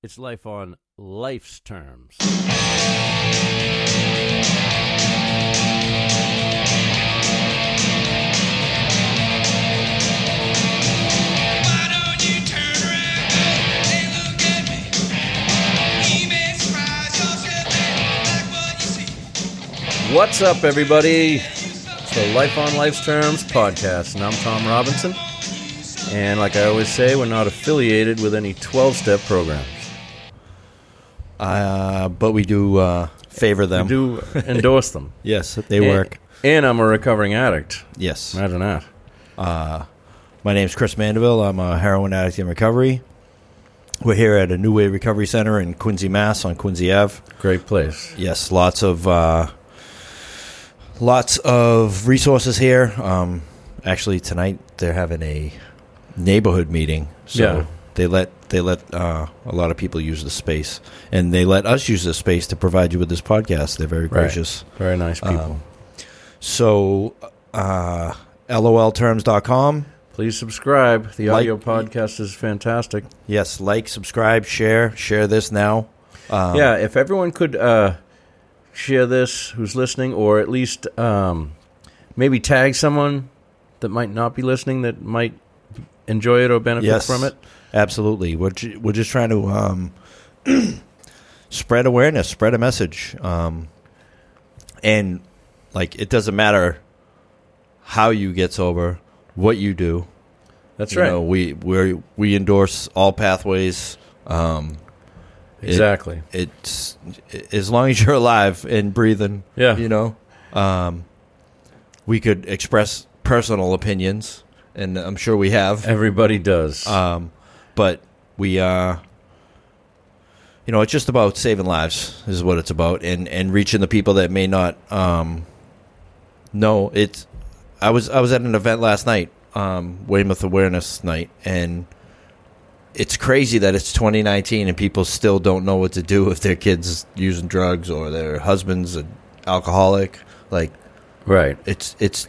It's life on life's terms. Why don't you turn around and look at me? You may surprise yourself and like what you see. What's up, everybody? It's the Life on Life's Terms podcast, and I'm Tom Robinson. And like I always say, we're not affiliated with any 12 step programs. Uh, but we do uh, favor them. We do endorse them. Yes, they And- work. And I'm a recovering addict. Yes. Imagine that. Uh, my name's Chris Mandeville. I'm a heroin addict in recovery. We're here at a New Way Recovery Center in Quincy, Mass, on Quincy Ave. Great place. Yes, lots of uh, lots of resources here. Um, actually, tonight they're having a neighborhood meeting, so Yeah. They let they let uh, a lot of people use the space, and they let us use the space to provide you with this podcast. They're very Right. gracious. Very nice people. Um, So, uh, lolterms.com. Please subscribe. The Like- audio podcast is fantastic. Yes, like, subscribe, share, share this now. Um, yeah, if everyone could uh, share this who's listening, or at least um, maybe tag someone that might not be listening that might enjoy it or benefit Yes. from it. Absolutely. We're ju- we're just trying to um, spread awareness, spread a message, um, and like it doesn't matter how you get sober, what you do. That's You right. know, we we we endorse all pathways. Um, it- exactly. it's as long as you're alive and breathing. Yeah. you know, um, we could express personal opinions, and I'm sure we have. Everybody does. Um, but we, uh, you know, it's just about saving lives is what it's about, and and reaching the people that may not um, know. It's. I was I was at an event last night, um, Weymouth Awareness Night, and it's crazy that it's 2019 and people still don't know what to do if their kids using drugs or their husband's an alcoholic. Like right. it's it's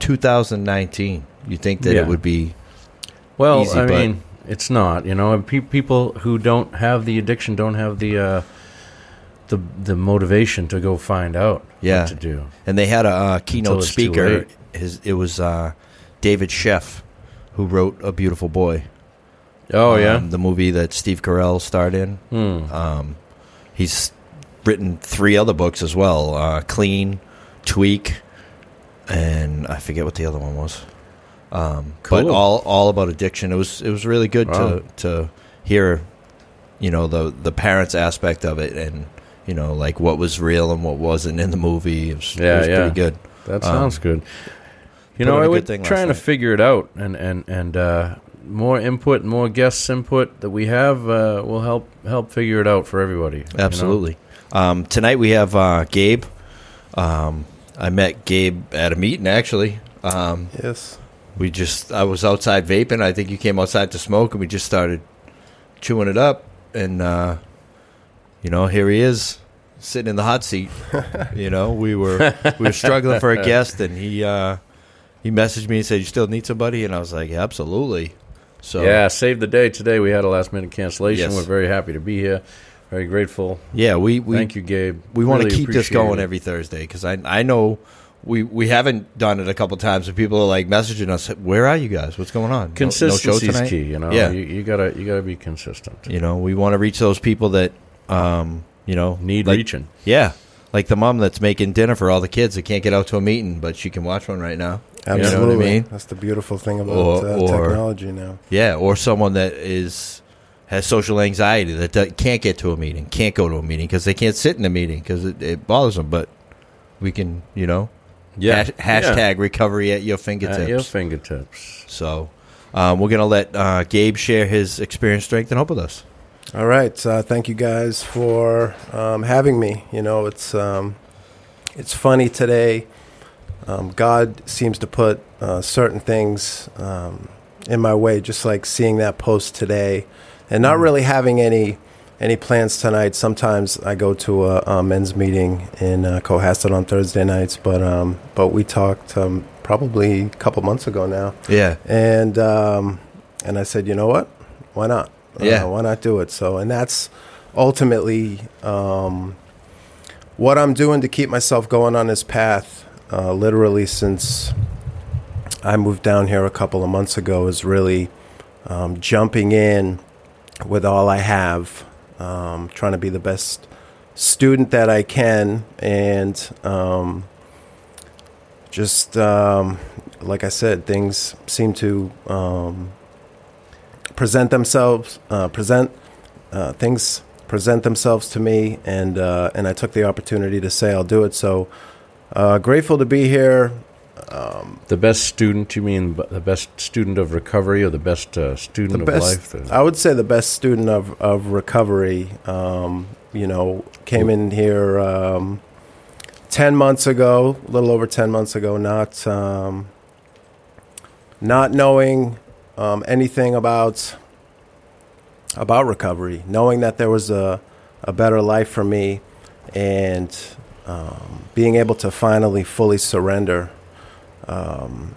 2019. You think that Yeah. it would be Well, easy, I mean, it's not. You know, pe- people who don't have the addiction don't have the uh, the the motivation to go find out Yeah. what to do. and they had a uh, keynote speaker. His it was uh, David Sheff, who wrote A Beautiful Boy. Oh yeah. Um, the movie that Steve Carell starred in. Hmm. Um, he's written three other books as well: uh, Clean, Tweak, and I forget what the other one was. Um, But all all about addiction. It was it was really good Wow. to to hear, you know, the the parents aspect of it, and you know, like what was real and what wasn't in the movie. It was, Yeah, it was yeah. pretty good. That Um, sounds good. You know, on I a was good thing trying to figure it out, and and and uh, more input, more guests input that we have uh, will help help figure it out for everybody. you know? Absolutely. Um, tonight we have uh, Gabe. Um, I met Gabe at a meeting actually. Um, Yes. We just I was outside vaping. I think you came outside to smoke, and we just started chewing it up. And uh, you know, here he is sitting in the hot seat. you know, we were we were struggling for a guest, and he uh, he messaged me and said, "You still need somebody?" And I was like, "Absolutely." So Yeah, saved the day today. We had a last minute cancellation. Yes. We're very happy to be here. Very grateful. yeah, we we Thank you, Gabe. we want to keep this going it. every Thursday because I I know we we haven't done it a couple times and people are like messaging us, "Where are you guys? What's going on? No- Consistency no, show is tonight?" key. You know, Yeah. you, you gotta you gotta be consistent. You know, we want to reach those people that um you know Need like, reaching. Yeah, like the mom that's making dinner for all the kids that can't get out to a meeting, but she can watch one right now. Absolutely. You know what I mean? That's the beautiful thing about Or- uh, or- technology now. Yeah, or someone that is has social anxiety that can't get to a meeting, can't go to a meeting because they can't sit in a meeting because it, it bothers them. But we can, you know, Yeah. hash- hashtag recovery at your fingertips. At your fingertips. So um, we're gonna let uh, Gabe share his experience, strength, and hope with us. All right. Uh, thank you guys for um, having me. You know, it's um, it's funny today. Um, God seems to put uh, certain things um, in my way, just like seeing that post today, and not really having any any plans tonight. Sometimes I go to a, a men's meeting in uh, Cohasset on Thursday nights, but um, but we talked um, probably a couple months ago now, Yeah, and um, and I said, you know what, why not? Uh, Yeah. why not do it? So, and that's ultimately um, what I'm doing to keep myself going on this path. Uh, literally, since I moved down here a couple of months ago, is really um, jumping in with all I have, um, trying to be the best student that I can, and um, just um, like I said, things seem to um, present themselves, uh, present uh, things present themselves to me, and uh, and I took the opportunity to say I'll do it. So uh, grateful to be here. The best student, you mean the best student of recovery or the best uh, student the of best, life? I would say the best student of, of recovery. Um, you know, came in here um, ten months ago, a little over ten months ago, not um, not knowing um, anything about about recovery, knowing that there was a a better life for me, and um, being able to finally fully surrender. Um,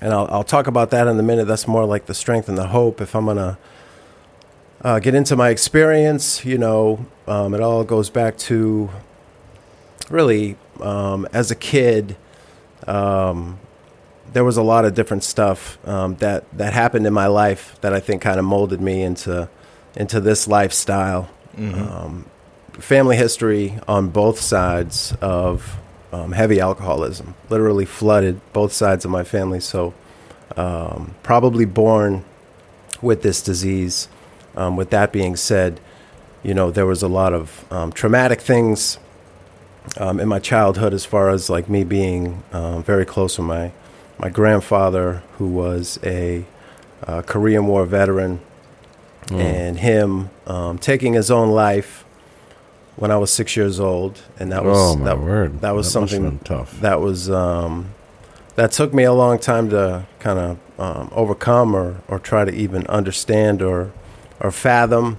and I'll, I'll talk about that in a minute. That's more like the strength and the hope. If I'm gonna uh, get into my experience, you know, um, it all goes back to really um, as a kid. Um, there was a lot of different stuff um, that that happened in my life that I think kind of molded me into into this lifestyle. Um, family history on both sides of um, heavy alcoholism, literally flooded both sides of my family. So, um, probably born with this disease. Um, with that being said, you know, there was a lot of um, traumatic things um, in my childhood as far as like me being um, very close with my, my grandfather, who was a uh, Korean War veteran, Mm. and him um, taking his own life when I was six years old. And that was, oh that, word! that was That something tough. that was um, that took me a long time to kind of um, overcome or, or try to even understand or or fathom.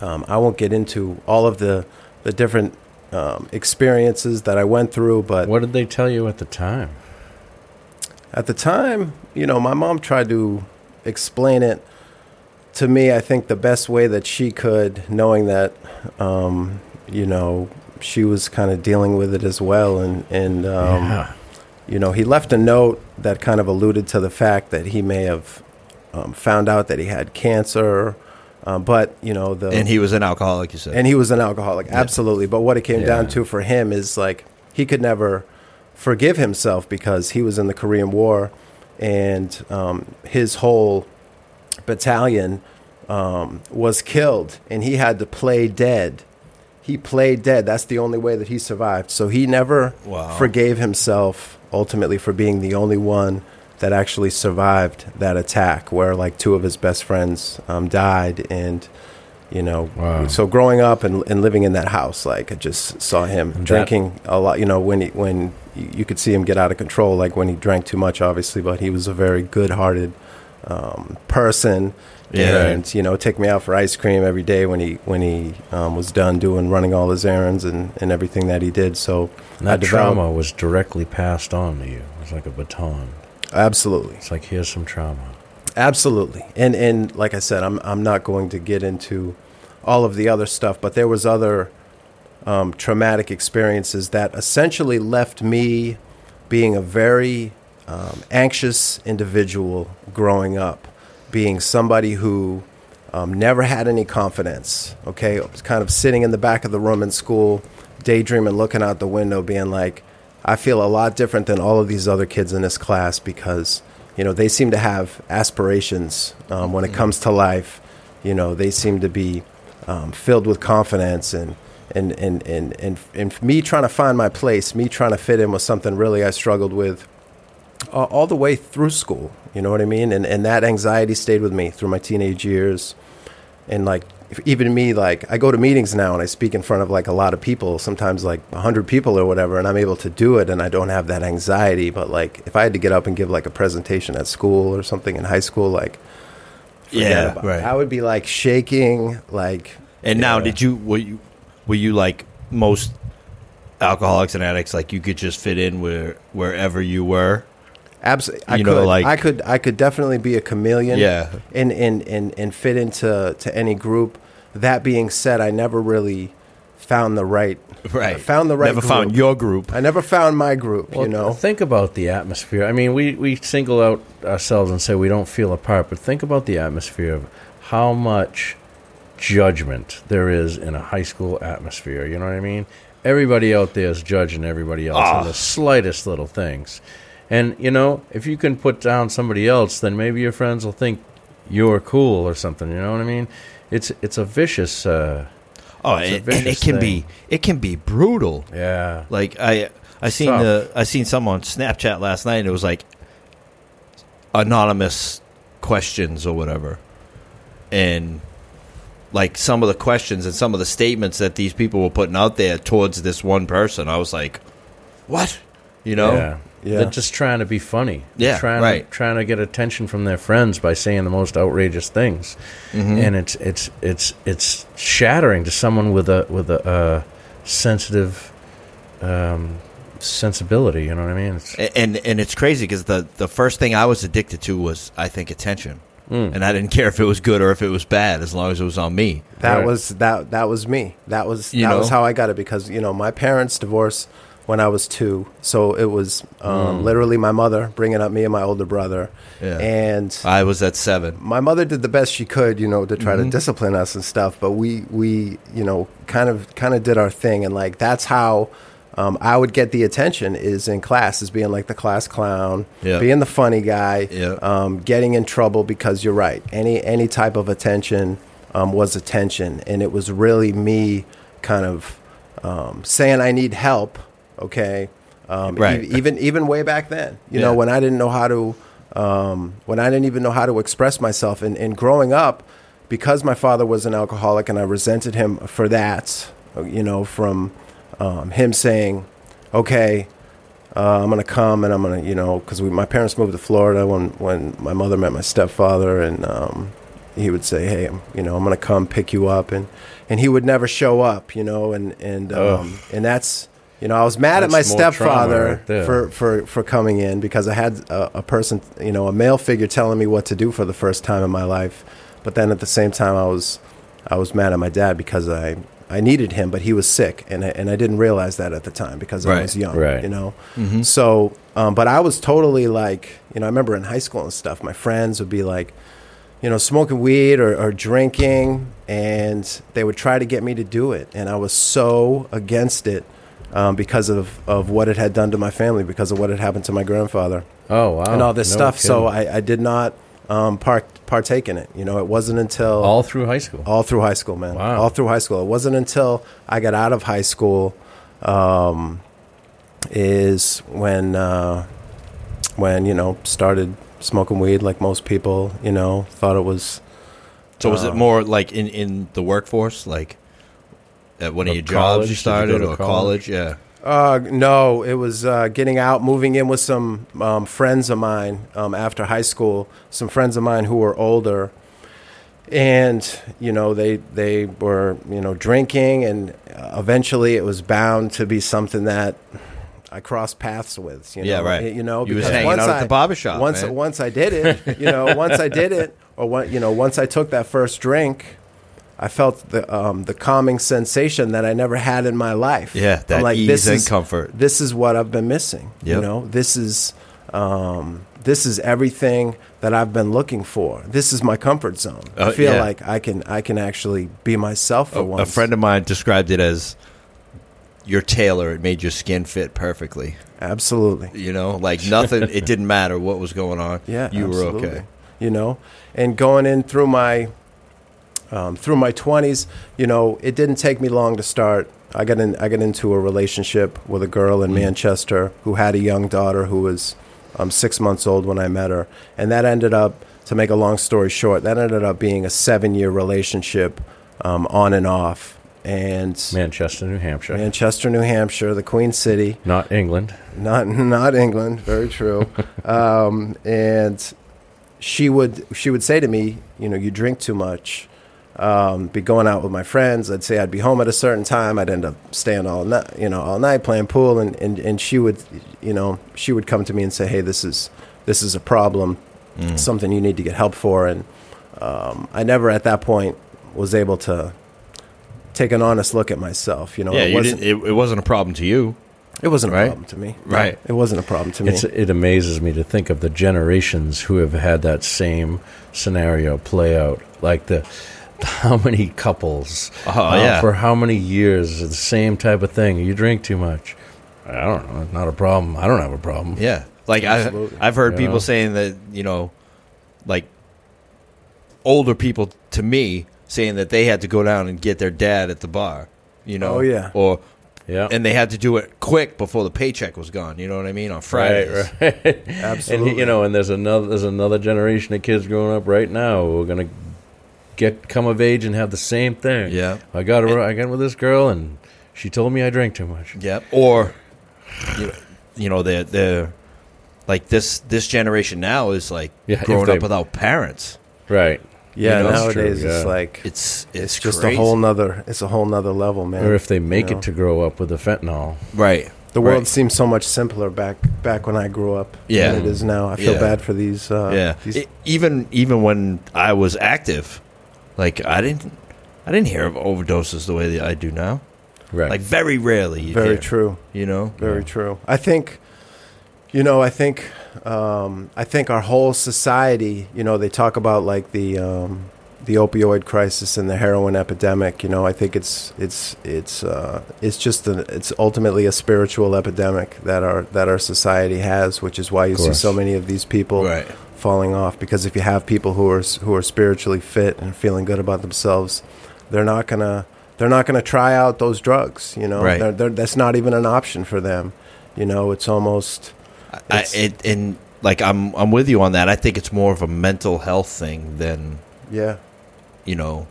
Um, I won't get into all of the the different um, experiences that I went through, but what did they tell you at the time? at the time, you know, my mom tried to explain it to me. I think the best way that she could, knowing that, um, you know, she was kind of dealing with it as well, and and um, yeah. you know, he left a note that kind of alluded to the fact that he may have um, found out that he had cancer, uh, but you know the And he was an alcoholic, you said. and he was an alcoholic, absolutely. But what it came down to for him is like he could never forgive himself because he was in the Korean War, and um, his whole battalion um, was killed, and he had to play dead. He played dead. That's the only way that he survived. So he never Wow. forgave himself ultimately for being the only one that actually survived that attack, where like two of his best friends um, died, and you know, Wow. so growing up and, and living in that house, like I just saw him that- drinking a lot. You know, when he, when you you could see him get out of control, like when he drank too much, obviously. But he was a very good-hearted um, person, Yeah. and you know, take me out for ice cream every day when he when he um, was done doing running all his errands and, and everything that he did. So And that developed- trauma was directly passed on to you. It was like a baton. absolutely. It's like here's some trauma. Absolutely. And and like I said, I'm I'm not going to get into all of the other stuff, but there was other um, traumatic experiences that essentially left me being a very um, anxious individual growing up, being somebody who um, never had any confidence. Okay, kind of sitting in the back of the room in school, daydreaming, looking out the window, being like, I feel a lot different than all of these other kids in this class because you know they seem to have aspirations um, when it comes to life. You know, they seem to be um, filled with confidence and. And, and, and, and, and me trying to find my place, me trying to fit in was something really I struggled with uh, all the way through school. You know what I mean? And and that anxiety stayed with me through my teenage years. And like even me, like I go to meetings now and I speak in front of like a lot of people, sometimes like hundred people or whatever, and I'm able to do it, and I don't have that anxiety. But like if I had to get up and give like a presentation at school or something in high school, like yeah, it. right. I would be like shaking, like And now, Yeah. did you were you were you like most alcoholics and addicts? Like you could just fit in where wherever you were. Absolutely, I You could. like- I could. I could definitely be a chameleon. Yeah. and and and and fit into to any group. That being said, I never really found the right. Right. I found the right. Never group. found your group. I never found my group. Well, you know. think about the atmosphere. I mean, we, we single out ourselves and say we don't feel apart, but think about the atmosphere of how much judgment there is in a high school atmosphere. You know what I mean? Everybody out there is judging everybody else Ah. on the slightest little things. And, you know, if you can put down somebody else, then maybe your friends will think you're cool or something. You know what I mean? It's it's a vicious, uh, Oh, a and, and it can thing. be it can be brutal. yeah. Like I I seen Tough. the I seen some on Snapchat last night. and It was like anonymous questions or whatever, and like some of the questions and some of the statements that these people were putting out there towards this one person. I was like, what? You know? Yeah. Yeah. They're just trying to be funny. Yeah, trying right. To, trying to get attention from their friends by saying the most outrageous things, Mm-hmm. and it's it's it's it's shattering to someone with a with a uh, sensitive um, sensibility. You know what I mean? It's, A- and and it's crazy because the the first thing I was addicted to was I think attention, Mm. and I didn't care if it was good or if it was bad as long as it was on me. That Right. was that that was me. That was You that was how I got it because you know my parents divorced when I was two, so it was um, Mm. literally my mother bringing up me and my older brother, Yeah. and I was at seven. my mother did the best she could, you know, to try Mm-hmm. to discipline us and stuff. But we we you know kind of kind of did our thing, and like that's how. Um, I would get the attention is in class, is being like the class clown, Yeah. being the funny guy, Yeah. um, getting in trouble because you're right. Any any type of attention um, was attention, and it was really me kind of um, saying I need help. Okay, um, Right. e- even even way back then, you know, when I didn't know how to, um, when I didn't even know how to express myself, and, and growing up, because my father was an alcoholic, and I resented him for that. You know, from um, him saying, "Okay, uh, I'm gonna come and I'm gonna, you know, because my parents moved to Florida when when my mother met my stepfather, and um, he would say, "Hey, I'm, you know, I'm gonna come pick you up," and and he would never show up, you know, and and um, and that's. You know, I was mad at my That's more trauma stepfather right for, for, for coming in because I had a, a person, you know, a male figure telling me what to do for the first time in my life. But then at the same time, I was, I was mad at my dad because I, I needed him, but he was sick, and I, and I didn't realize that at the time because I was young, Right. you know. Mm-hmm. So, um, but I was totally like, you know, I remember in high school and stuff, my friends would be like, you know, smoking weed or, or drinking, and they would try to get me to do it, and I was so against it um, because of, of what it had done to my family, because of what had happened to my grandfather, oh wow, and all this No stuff. So. I, I did not um, part, partake in it. You know, it wasn't until all through high school. all through high school, man. Wow. All through high school. It wasn't until I got out of high school um, is when uh, when you know started smoking weed like most people. You know, thought it was So was it Um, more like in, in the workforce, like at one of your jobs you Did you go started, to or college? college? Yeah. Uh, no, it was uh, getting out, moving in with some um, friends of mine um, after high school. Some friends of mine who were older, and you know they they were you know drinking, and uh, eventually it was bound to be something that I crossed paths with. You know, Yeah, right. You know, You was hanging once out at I- the barber shop, Once man. once I did it, you know, once I did it, or what you know, once I took that first drink. I felt the um, the calming sensation that I never had in my life. Yeah, I'm that like, ease this and is, comfort. This is what I've been missing. You know, this is um, this is everything that I've been looking for. This is my comfort zone. I Uh, feel yeah. like I can I can actually be myself for A, once. a friend of mine described it as your tailor. It made your skin fit perfectly. absolutely. You know, like nothing. it didn't matter what was going on. Yeah, you absolutely. were okay. You know, and going in through my um, through my twenties, you know, it didn't take me long to start. I got in. I got into a relationship with a girl in Mm. Manchester who had a young daughter who was um, six months old when I met her, and that ended up. To make a long story short, that ended up being a seven-year relationship, um, on and off, and Manchester, New Hampshire, Manchester, New Hampshire, the Queen City not England. not not England. Very true. um, and she would she would say to me, you know, you drink too much. Um, be going out with my friends. I'd say I'd be home at a certain time. I'd end up staying all night, you know, all night playing pool. And, and, and she would, you know, she would come to me and say, "Hey, this is this is a problem, something you need to get help for, and um, I never at that point was able to take an honest look at myself. You know, yeah, it you wasn't didn't, it, it wasn't a problem to you. it wasn't a right? problem to me. Right. it wasn't a problem to me. It's, it amazes me to think of the generations who have had that same scenario play out. Like the how many couples Oh, uh, yeah. for how many years the same type of thing. You drink too much. I don't know. Not a problem. I don't have a problem. Yeah, like I. I've heard You people know? saying that you know, like older people to me saying that they had to go down and get their dad at the bar. You know, Oh, yeah. or Yeah. and they had to do it quick before the paycheck was gone. You know what I mean on Fridays. Right, right. Absolutely. And you know, and there's another there's another generation of kids growing up right now who are gonna get come of age and have the same thing. Yeah. I got her, I got with this girl and she told me I drank too much. Yep. Or you know, you they're they're like this this generation now is like Yeah, growing they- up without parents. Right. yeah, you know, nowadays true, it's like It's it's, it's, just crazy. a whole nother it's a whole nother level, man. Or if they make you know. it to grow up with the fentanyl. right. The world Right. seems so much simpler back back when I grew up Yeah. than it is now. I feel Yeah. bad for these. Uh, yeah. these- E- even even when I was active, like I didn't I didn't hear of overdoses the way that I do now. Right. Like very rarely. You very hear, true. You know. Very Yeah. true. I think, you know, I think, um, I think our whole society. You know, they talk about like the um, the opioid crisis and the heroin epidemic. You know, I think it's it's it's uh, it's just a, it's ultimately a spiritual epidemic that our that our society has, which is why you see so many of these people Right. Falling off. Because if you have people who are who are spiritually fit and feeling good about themselves, they're not gonna they're not gonna try out those drugs. You know, Right. They're- they're- that's not even an option for them. You know, it's almost I, it, and like I'm I'm with you on that. I think it's more of a mental health thing than yeah, you know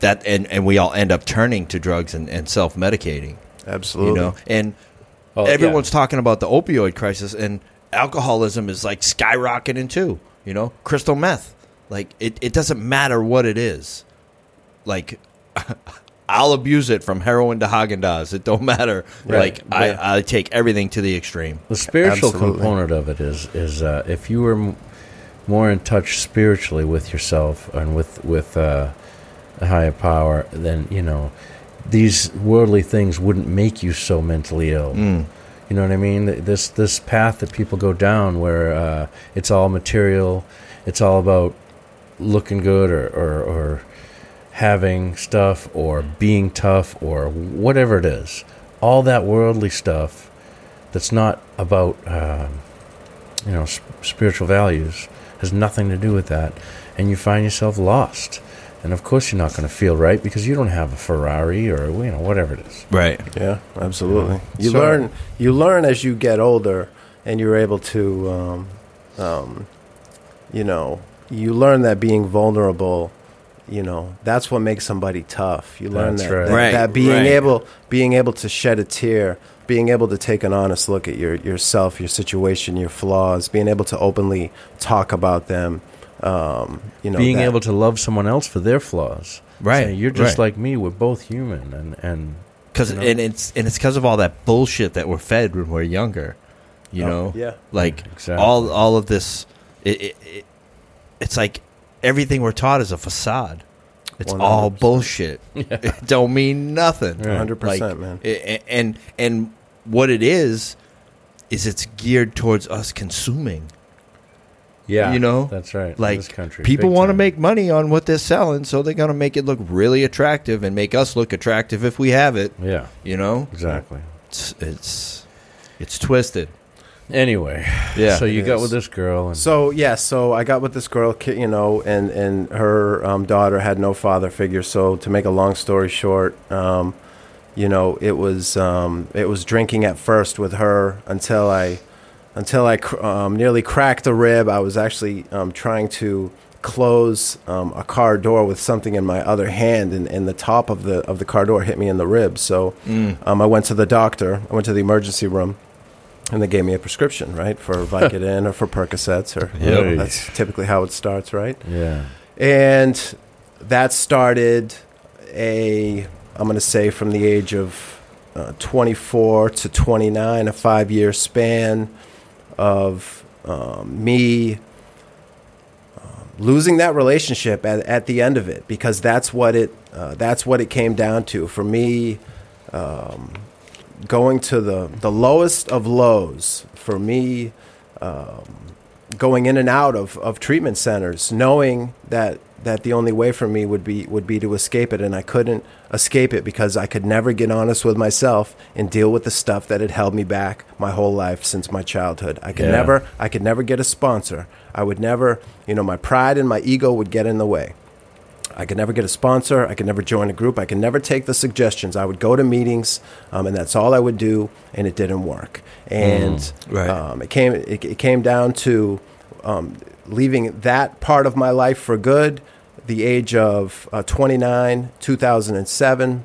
that and and we all end up turning to drugs and, and self medicating. absolutely. You know, and Oh, yeah. everyone's talking about the opioid crisis and alcoholism is like skyrocketing too you know crystal meth like it, it doesn't matter what it is like i'll abuse it from heroin to Haagen-Dazs. it don't matter Right, like yeah. I, I take everything to the extreme The spiritual Absolutely. component of it is is uh, if you were m- more in touch spiritually with yourself and with with uh, a higher power, then you know these worldly things wouldn't make you so mentally ill. Mm. You know what I mean? This this path that people go down, where uh, it's all material, it's all about looking good or, or or having stuff or being tough or whatever it is. All that worldly stuff that's not about um, you know s- spiritual values has nothing to do with that, and you find yourself lost. And of course, you're not going to feel right because you don't have a Ferrari or you know whatever it is. right Yeah, absolutely. You So- learn you learn as you get older, and you're able to, um, um, you know, you learn that being vulnerable, you know, that's what makes somebody tough. You learn That's that, right. that, Right, that being right. able being able to shed a tear, being able to take an honest look at your yourself, your situation, your flaws, being able to openly talk about them. Um, you know, being that- able to love someone else for their flaws. Right, Say, you're just right. like me. We're both human, and and because You know? and it's and it's because of all that bullshit that we're fed when we're younger you Oh, know yeah. like Exactly. all all of this it, it, it it's like everything we're taught is a facade it's all 100%. bullshit it don't mean nothing Right. 100%, Like, man. i- and and what it is is it's geared towards us consuming yeah, you know, that's right. like this country, people want to make money on what they're selling so they're going to make it look really attractive and make us look attractive if we have it yeah, you know exactly. it's it's it's twisted Anyway, Yeah. So you got is. with this girl, and So yeah, so I got with this girl, you know, and and her um, daughter had no father figure. So to make a long story short, um, you know, it was um, it was drinking at first with her until I until I cr- um, nearly cracked a rib. I was actually um, trying to close um, a car door with something in my other hand, and, and the top of the of the car door hit me in the ribs. So um, I went to the doctor. I went to the emergency room. And they gave me a prescription, right, for Vicodin or for Percocets, or you know, that's typically how it starts, right? yeah, And that started a, I'm going to say from the age of uh, 24 to 29, a five year span of um, me um, losing that relationship at, at the end of it because that's what it uh, that's what it came down to. For me um, going to the the lowest of lows for me um, going in and out of, of treatment centers knowing that that the only way for me would be would be to escape it and I couldn't escape it because I could never get honest with myself and deal with the stuff that had held me back my whole life since my childhood. I could Yeah. never I could never get a sponsor. I would never, you know, my pride and my ego would get in the way. I could never get a sponsor. I could never join a group. I could never take the suggestions. I would go to meetings, um, and that's all I would do, and it didn't work. And right. um, it came it, it came down to um, leaving that part of my life for good. The age of uh, 29, 2007.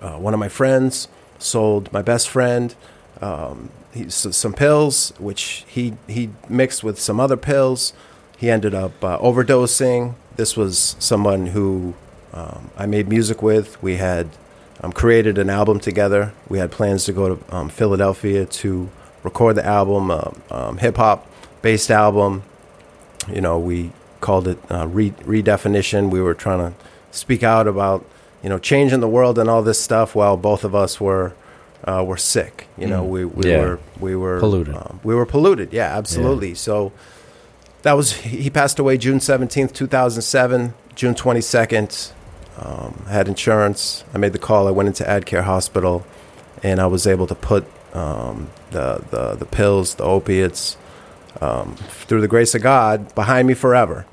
Uh, one of my friends sold my best friend um, he, s some pills, which he he mixed with some other pills. He ended up uh, overdosing. This was someone who um, I made music with. We had um, created an album together. We had plans to go to um, Philadelphia to record the album, uh, um, hip hop based album. You know, we called it uh, re- redefinition. We were trying to speak out about you know changing the world and all this stuff while both of us were uh, were sick. You know, Mm. we we Yeah. were we were Polluted. Um, we were polluted. Yeah, absolutely. So that was he passed away June seventeenth, two thousand seven. June twenty second. Um, had insurance. I made the call. I went into AdCare Hospital, and I was able to put um, the, the the pills, the opiates, um, through the grace of God, behind me forever.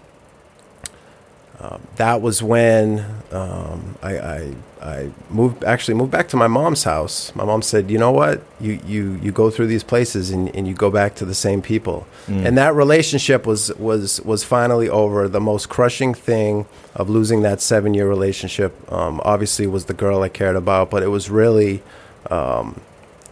Um, that was when um, I, I I moved actually moved back to my mom's house. My mom said, "You know what? You you you go through these places and, and you go back to the same people." Mm. And that relationship was was was finally over. The most crushing thing of losing that seven year relationship, um, obviously, was the girl I cared about, but it was really. Um,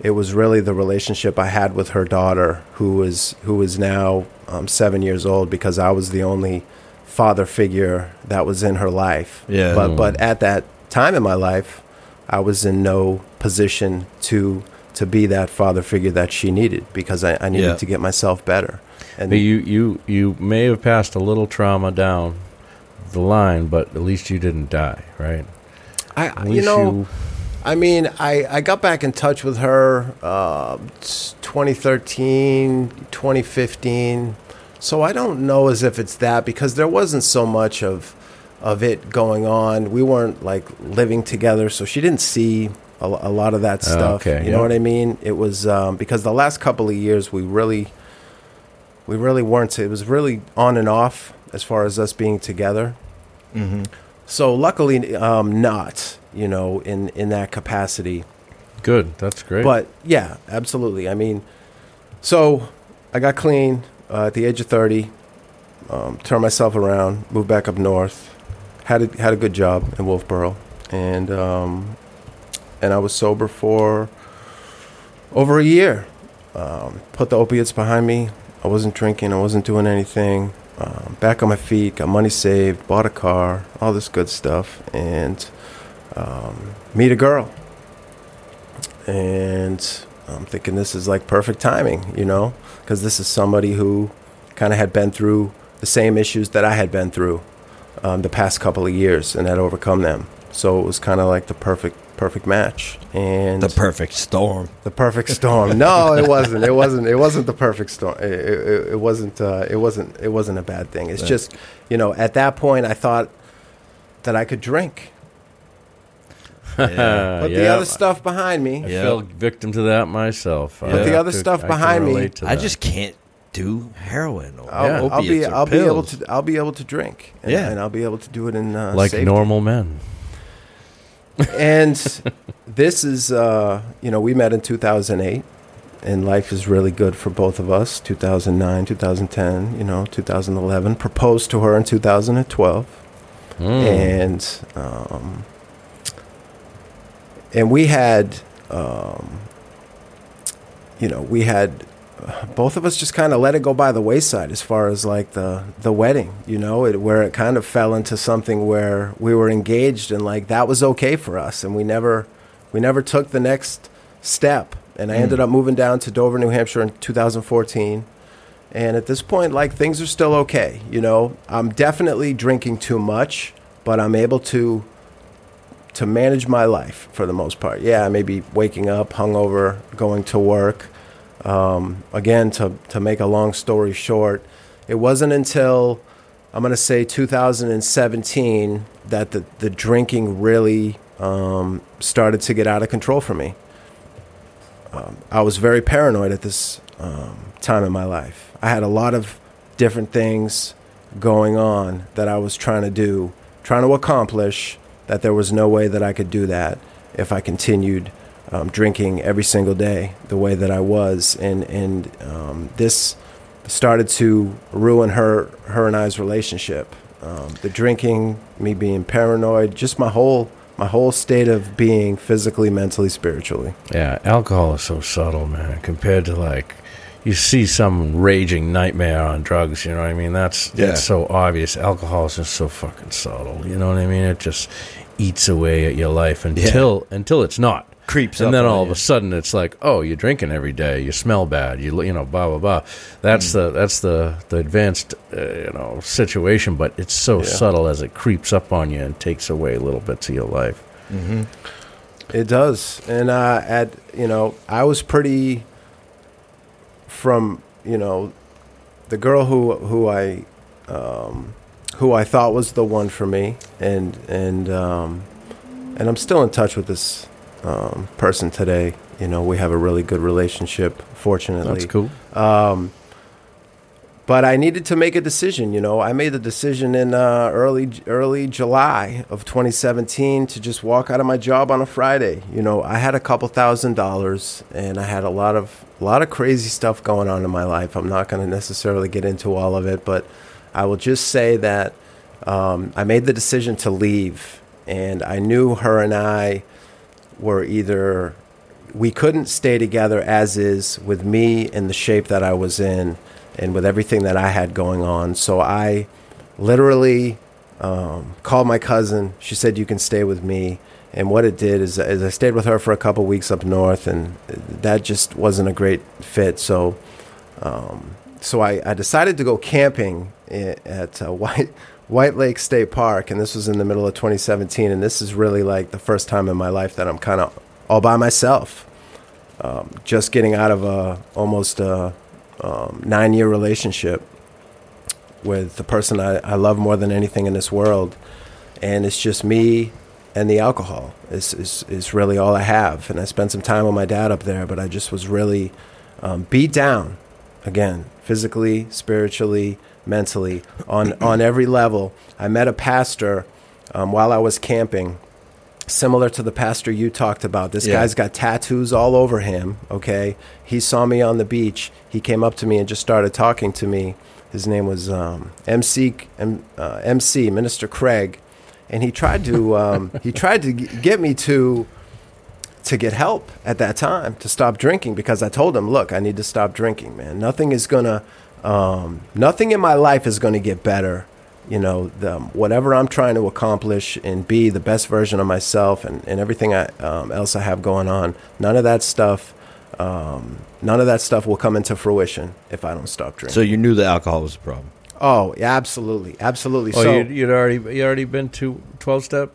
it was really the relationship I had with her daughter, who was who is now um, seven years old, because I was the only father figure that was in her life. Yeah. But but at that time in my life, I was in no position to to be that father figure that she needed because I, I needed Yeah. to get myself better. And you, you, you may have passed a little trauma down the line, but at least you didn't die, right? I, you know, I mean, I, I got back in touch with her uh, 2013, 2015. So I don't know as if it's that because there wasn't so much of of it going on. We weren't like living together, so she didn't see a, a lot of that Oh, stuff. okay, you yeah. know what I mean? It was um, because the last couple of years we really we really weren't. It was really on and off as far as us being together. Mm-hmm. So luckily, um, not you know in in that capacity. good. That's great. But yeah, absolutely. I mean, so I got clean uh, at the age of thirty. Um, turned myself around, moved back up north. Had a, had a good job in Wolfeboro, and um, and I was sober for over a year. Um, put the opiates behind me. I wasn't drinking. I wasn't doing anything. Um, back on my feet. Got money saved. Bought a car. All this good stuff. And um, meet a girl. And I'm thinking this is like perfect timing, you know, because this is somebody who kind of had been through the same issues that I had been through um, the past couple of years and had overcome them. So it was kind of like the perfect perfect match and The perfect storm. the perfect storm. No, it wasn't. It wasn't. It wasn't the perfect storm. It, it, it wasn't. Uh, it wasn't. It wasn't a bad thing. It's Right. just, you know, at that point, I thought that I could drink. Yeah. Put the yeah. other stuff behind me. I Yeah. fell victim to that myself. Put the other could- stuff I behind me. I just can't do heroin or I'll, Yeah. I'll be. opiates or I'll be able pills. to. I'll be able to drink. And, Yeah. and I'll be able to do it in uh, like safety. normal men. and this is, uh, you know, we met in 2008, and life is really good for both of us. 2009, 2010, you know, 2011. Proposed to her in 2012. Mm. and um, and we had um, you know we had both of us just kind of let it go by the wayside as far as like the the wedding you know it, where it kind of fell into something where we were engaged and like that was okay for us and we never we never took the next step and I Mm. ended up moving down to Dover New Hampshire in 2014 And at this point, like things are still okay. You know, I'm definitely drinking too much, but I'm able to to manage my life for the most part. Yeah, maybe waking up hungover, going to work. Um, again, to to make a long story short, it wasn't until I'm going to say 2017 that the the drinking really um, started to get out of control for me. Um, I was very paranoid at this um, time in my life. I had a lot of different things going on that I was trying to do, trying to accomplish, that there was no way that I could do that if I continued um, drinking every single day the way that I was. And, and um, this started to ruin her, her and I's relationship. Um, the drinking, me being paranoid, just my whole my whole state of being physically, mentally, spiritually. Yeah, alcohol is so subtle, man, compared to like you see some raging nightmare on drugs, you know what I mean? That's Yeah. that's so obvious. Alcohol is just so fucking subtle, you know what I mean? It just eats away at your life until until it's not. Creeps up. and then all of you. a sudden it's like, oh, you're drinking every day. You smell bad. You you know, blah blah blah. That's the that's the the advanced uh, you know situation. But it's so Yeah. subtle as it creeps up on you and takes away little bits of your life. It does, and uh, at you know, I was pretty from you know, the girl who who I um, who I thought was the one for me, and and um, and I'm still in touch with this um, person today. You know, we have a really good relationship. Fortunately, That's cool. um, but I needed to make a decision. You know, I made the decision in uh, early early July of 2017 to just walk out of my job on a Friday. You know, I had a couple thousand dollars, and I had a lot of a lot of crazy stuff going on in my life. I'm not going to necessarily get into all of it, but I will just say that um, I made the decision to leave, and I knew her and I were either we couldn't stay together as is with me in the shape that I was in and with everything that I had going on. So I literally um, called my cousin. She said, You can stay with me. And what it did is, is I stayed with her for a couple weeks up north, and that just wasn't a great fit. So, um, so I, I decided to go camping at uh, White White Lake State Park, and this was in the middle of 2017. And this is really like the first time in my life that I'm kind of all by myself, um, just getting out of a almost a um, nine year relationship with the person I, I love more than anything in this world, and it's just me and the alcohol is, is is really all I have. And I spent some time with my dad up there, but I just was really um, beat down again, physically, spiritually, mentally, on on every level. I met a pastor um, while I was camping, similar to the pastor you talked about. This Yeah. guy's got tattoos all over him. Okay, he saw me on the beach. He came up to me and just started talking to me. His name was um, MC M, uh, MC Minister Craig, and he tried to um, he tried to g- get me to to get help at that time to stop drinking because I told him, look, I need to stop drinking, man. Nothing is gonna, um, nothing in my life is gonna get better. You know, the, whatever I'm trying to accomplish and be the best version of myself and, and everything I, um, else I have going on, none of that stuff, um, none of that stuff will come into fruition if I don't stop drinking. So you knew the alcohol was a problem. oh, yeah, absolutely, absolutely. Oh, so you'd, you'd already you already been to twelve step.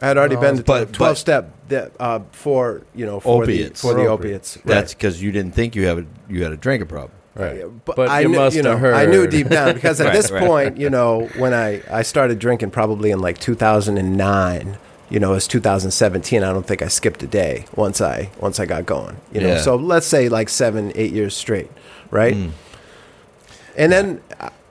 I had already been to But- but- twelve step that, uh, for you know for Opiates. the for the For opiates. Right. That's because you didn't think you have a, you had a drinking problem. Right. But, But I you knew, must you know, have heard. I knew deep down because at Right, this right. point, you know, when I I started drinking probably in like 2009, you know, it's 2017. I don't think I skipped a day once I once I got going. You know, Yeah. so let's say like seven, eight years straight, right? Mm. And then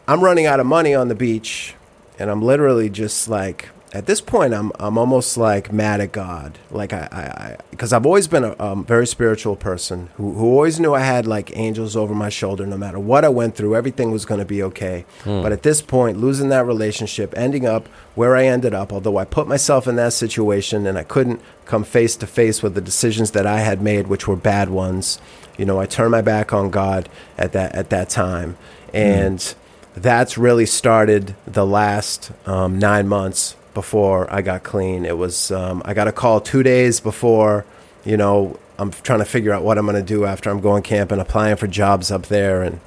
I'm running out of money on the beach, and I'm literally just like, at this point, I'm I'm almost like mad at God, like I, I, because I've always been a um, very spiritual person who who always knew I had like angels over my shoulder, no matter what I went through, everything was going to be okay. But at this point, losing that relationship, ending up where I ended up, although I put myself in that situation and I couldn't come face to face with the decisions that I had made, which were bad ones. You know, I turned my back on God at that at that time, and that's really started the last um, nine months before I got clean. It was um, I got a call two days before. You know, I'm trying to figure out what I'm going to do after I'm going camping, applying for jobs up there, and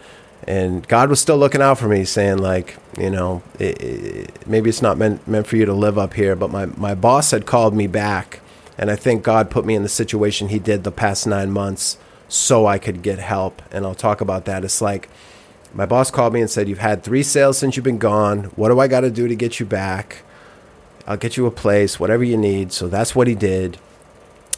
and God was still looking out for me, saying like, you know, it, it, maybe it's not meant meant for you to live up here. But my my boss had called me back, and I think God put me in the situation He did the past nine months so I could get help. And I'll talk about that. It's like my boss called me and said, "You've had three sales since you've been gone. What do I got to do to get you back? I'll get you a place, whatever you need." So that's what he did.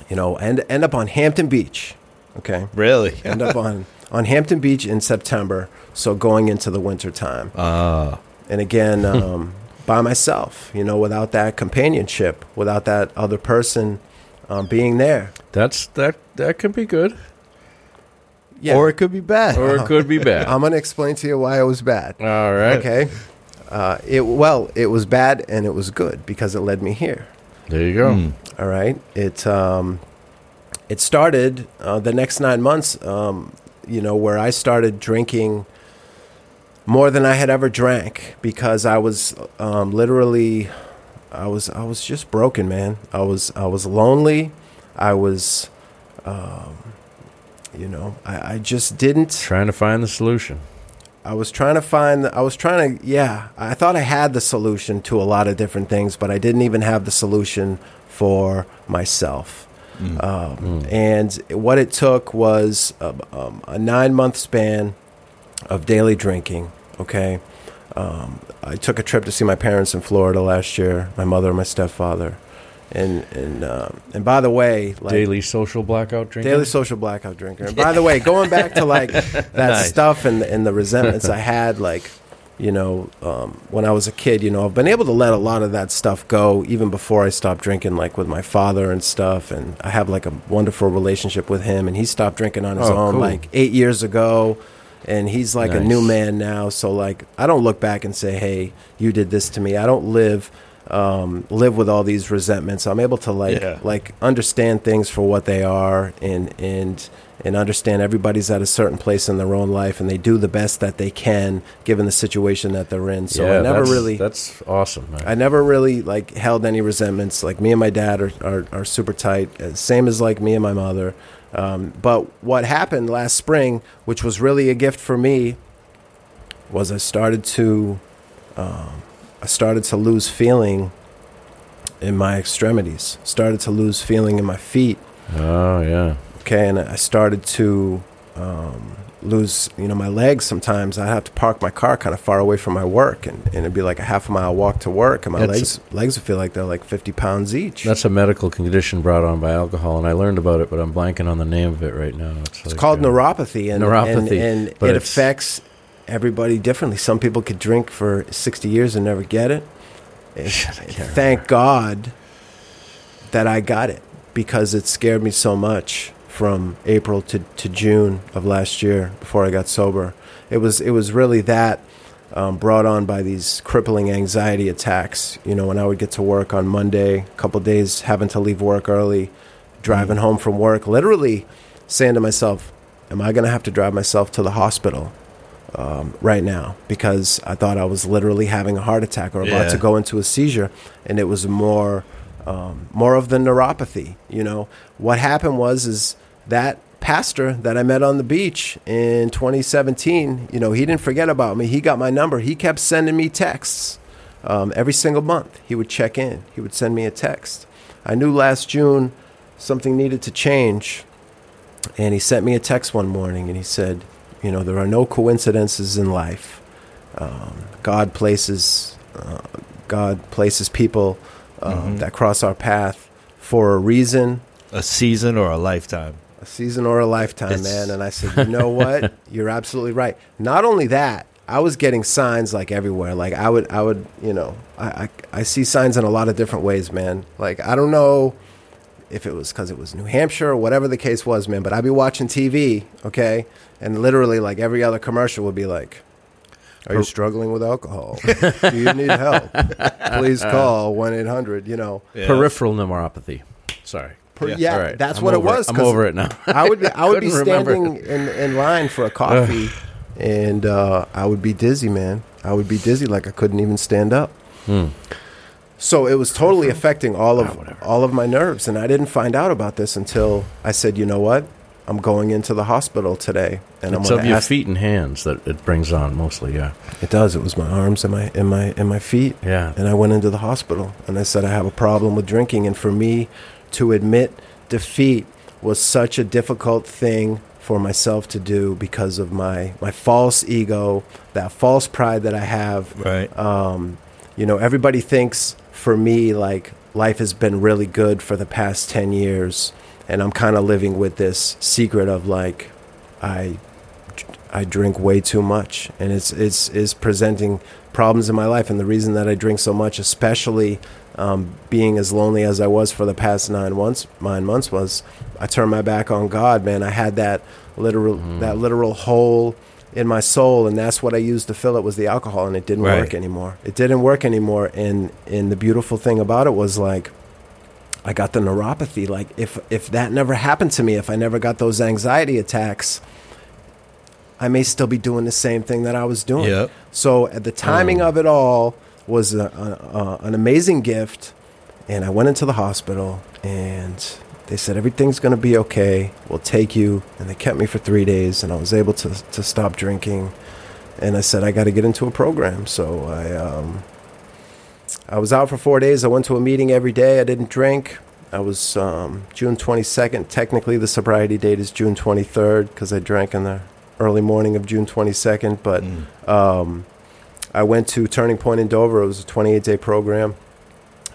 You know, and end up on Hampton Beach. Okay Really? end up on on Hampton Beach in September. So going into the winter time, Ah. and again um, by myself. You know, without that companionship, without that other person um, being there. That's that. That could be good, Yeah. Or it could be bad. or it could be bad. I'm gonna explain to you why it was bad. All right. Okay. Uh, it well, it was bad and it was good because it led me here. There you go. Hmm. All right. It um, it started uh, the next nine months. Um, you know, where I started drinking more than I had ever drank because I was um, literally, I was I was just broken, man. I was I was lonely. I was, um, you know, I, I just didn't. Trying to find the solution. I was trying to find. The, I was trying to. Yeah, I thought I had the solution to a lot of different things, but I didn't even have the solution for myself. Um, And what it took was a, um, a nine month span of daily drinking. Okay, um, I took a trip to see my parents in Florida last year. My mother and my stepfather. And and um, and by the way, like Daily social blackout drinking. Daily social blackout drinker. And by the way, going back to like that Nice. stuff and and the resentments I had, like you know, um, when I was a kid, you know, I've been able to let a lot of that stuff go even before I stopped drinking, like with my father and stuff. And I have like a wonderful relationship with him, and he stopped drinking on his Oh, own cool. like eight years ago. And he's like a new man now. So like, I don't look back and say, "Hey, you did this to me." I don't live um, live with all these resentments. I'm able to like Yeah. like understand things for what they are and and and understand everybody's at a certain place in their own life and they do the best that they can given the situation that they're in. So yeah, I never that's, really That's awesome. Man. I never really like held any resentments. Like me and my dad are, are, are super tight, uh, same as like me and my mother. Um, but what happened last spring, which was really a gift for me, was I started to um, I started to lose feeling in my extremities. Started to lose feeling in my feet. oh yeah. Okay, and I started to um, lose, you know, my legs. Sometimes I have to park my car kind of far away from my work, and, and it'd be like a half a mile walk to work, and my That's- legs legs would feel like they're like fifty pounds each. That's a medical condition brought on by alcohol, and I learned about it, but I'm blanking on the name of it right now. It's, it's like, called uh, neuropathy, and neuropathy, and, and it affects everybody differently. Some people could drink for sixty years and never get it. And Shit, I thank God that I got it because it scared me so much from April to, to June of last year before I got sober. It was it was really that um, brought on by these crippling anxiety attacks. You know, when I would get to work on Monday, a couple days having to leave work early, driving home from work, literally saying to myself, "Am I going to have to drive myself to the hospital?" Um, right now because I thought I was literally having a heart attack or about Yeah. to go into a seizure, and it was more um, more of the neuropathy. You know, what happened was is that pastor that I met on the beach in 2017. You know, he didn't forget about me. He got my number. He kept sending me texts um, every single month. He would check in. He would send me a text. I knew last June something needed to change, and he sent me a text one morning, and he said, "You know, there are no coincidences in life. Um, God places." Uh, God places people um, that cross our path for a reason, A season or a lifetime. a season or a lifetime, It's- man. And I said, you know what? You're absolutely right. Not only that, I was getting signs like everywhere. Like I would, I would, you know, I, I, I see signs in a lot of different ways, man. Like I don't know if it was because it was New Hampshire or whatever the case was, man. But I'd be watching TV, okay, and literally like every other commercial would be like. Are you struggling with alcohol? Do you need help? Please call one eight hundred. You know, Yeah. peripheral neuropathy. Sorry. Per- Yeah. yeah, right. that's I'm what it was. I'm over it now. I would be, I would be standing in, in line for a coffee, and uh, I would be dizzy, man. I would be dizzy, like I couldn't even stand up. Hmm. So it was totally affecting all Ah, of whatever. all of my nerves, and I didn't find out about this until I said, "You know what? I'm going into the hospital today, and it's I'm of gonna your ask. feet and hands that it brings on mostly. Yeah, It does. It was my arms and my and my and my feet. yeah. And I went into the hospital and I said I have a problem with drinking. And for me to admit defeat was such a difficult thing for myself to do because of my my false ego, that false pride that I have. Right. Um, you know, everybody thinks for me like life has been really good for the past 10 years and I'm kind of living with this secret of like I I drink way too much and it's it's is presenting problems in my life and the reason that I drink so much especially um, being as lonely as I was for the past nine months nine months was I turned my back on God man. I had that literal that literal hole in my soul and that's what I used to fill it was the alcohol and it didn't Right. work anymore. It didn't work anymore and and the beautiful thing about it was like I got the neuropathy. Like if if that never happened to me if I never got those anxiety attacks I may still be doing the same thing that I was doing. Yep. so at the timing mm. of it all was a, a, a, an amazing gift, and I went into the hospital, and they said everything's going to be okay. We'll take you, and they kept me for three days, and I was able to to stop drinking. And I said I got to get into a program, so I um, I was out for four days. I went to a meeting every day. I didn't drink. I was um, June 22nd. Technically, the sobriety date is June 23rd because I drank in the early morning of June 22nd. But um, I went to Turning Point in Dover. It was a 28 day program.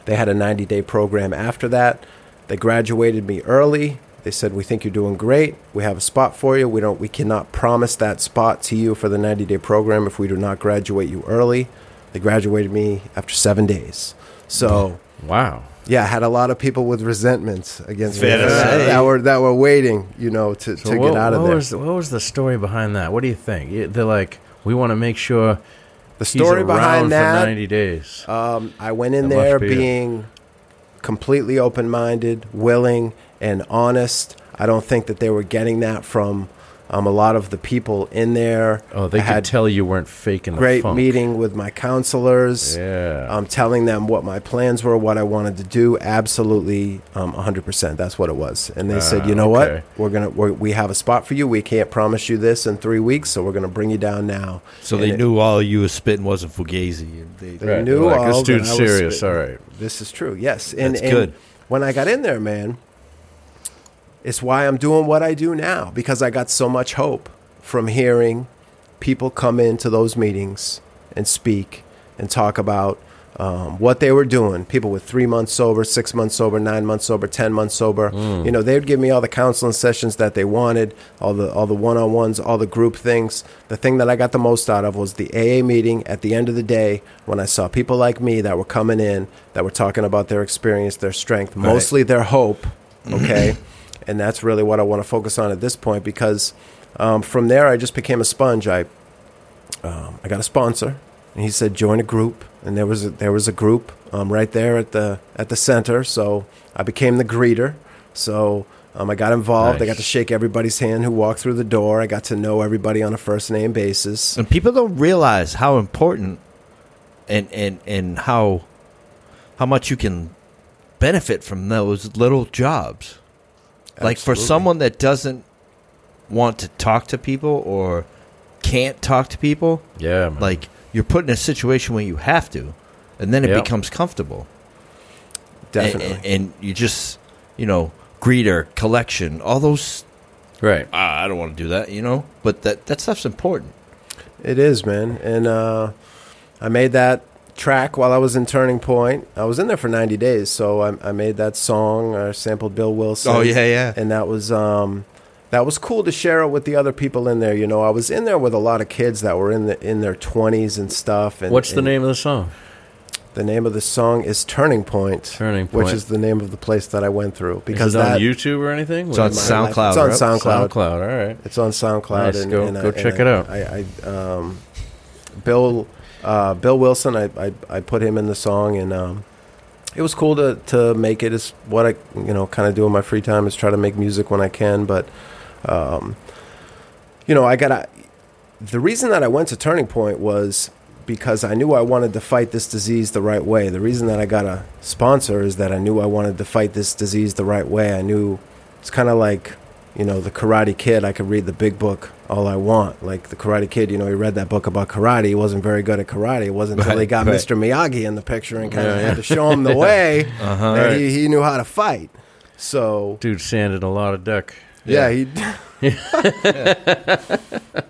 They had a 90 day program after that. They graduated me early. They said, "We think you're doing great. We have a spot for you. We don't. We cannot promise that spot to you for the 90 day program if we do not graduate you early." They graduated me after seven days. So Wow. yeah, I had a lot of people with resentments against me to that, that were that were waiting, you know, to, So to what, get out of what there. Was, what was the story behind that? What do you think? They're like, we want to make sure the story around behind for that 90 days. Um, I went in That there be being completely open minded, willing, and honest. I don't think that they were getting that from um, a lot of the people in there. oh, they I could tell you weren't faking the great funk. meeting with my counselors. Yeah. Um, telling them what my plans were, what I wanted to do. Absolutely, um, 100%. That's what it was. And they said, Ah, you know okay. what? We're gonna we're, we have a spot for you. We can't promise you this in three weeks, so we're gonna bring you down now. So And they it- knew all you was spitting wasn't fugazi. and They, They Right, knew they're like, all this that dude's serious. spitting. All right. This is true. Yes, and, That's and good. When I got in there, man, it's why I'm doing what I do now because I got so much hope from hearing people come into those meetings and speak and talk about um, what they were doing. People with three months sober, six months sober, nine months sober, ten months sober. Mm. You know, they'd give me all the counseling sessions that they wanted, all the all the one on ones, all the group things. The thing that I got the most out of was the AA meeting at the end of the day when I saw people like me that were coming in that were talking about their experience, their strength, Right. mostly their hope. Okay, and that's really what I want to focus on at this point because um, from there I just became a sponge. I um, I got a sponsor, and he said join a group, and there was a, there was a group um, right there at the at the center. So I became the greeter. So um, I got involved. I got to shake everybody's hand who walked through the door. I got to know everybody on a first name basis. and people don't realize how important and and and how how much you can benefit from those little jobs. Like for someone that doesn't want to talk to people or can't talk to people, Yeah, man. like you're put in a situation where you have to, and then it Yep. becomes comfortable. And- Definitely. and, and you just you know greeter collection all those. right. ah, I don't want to do that, you know. But that that stuff's important. It is, man. And uh, I made that track while I was in Turning Point. I was in there for 90 days, so I, I made that song. I sampled Bill Wilson. Oh yeah, yeah. and that was um, that was cool to share it with the other people in there. You know, I was in there with a lot of kids that were in the in their 20s and stuff. And, What's the and name of the song? The name of the song is Turning Point. Turning Point. Which is the name of the place that I went through Is because it that on YouTube or anything? It's on What- life- SoundCloud, It's on? SoundCloud. SoundCloud. All right. It's on SoundCloud. Nice. And, Go- and go I, check and it out. I, I um, Bill uh, Bill Wilson. I, I I put him in the song, and um, it was cool to to make it. Is what I you know kind of do in my free time is try to make music when I can. But um, you know, I got the reason that I went to Turning Point was because I knew I wanted to fight this disease the right way. The reason that I got a sponsor is that I knew I wanted to fight this disease the right way. I knew it's kind of like you know, the Karate Kid, I could read the big book all I want. Like the Karate Kid, you know, he read that book about karate. He wasn't very good at karate. It wasn't until he got right. Mr. Miyagi in the picture and kind of Yeah, had to show him the way Uh-huh. that he, he knew how to fight. So Dude sanded a lot of deck. yeah, he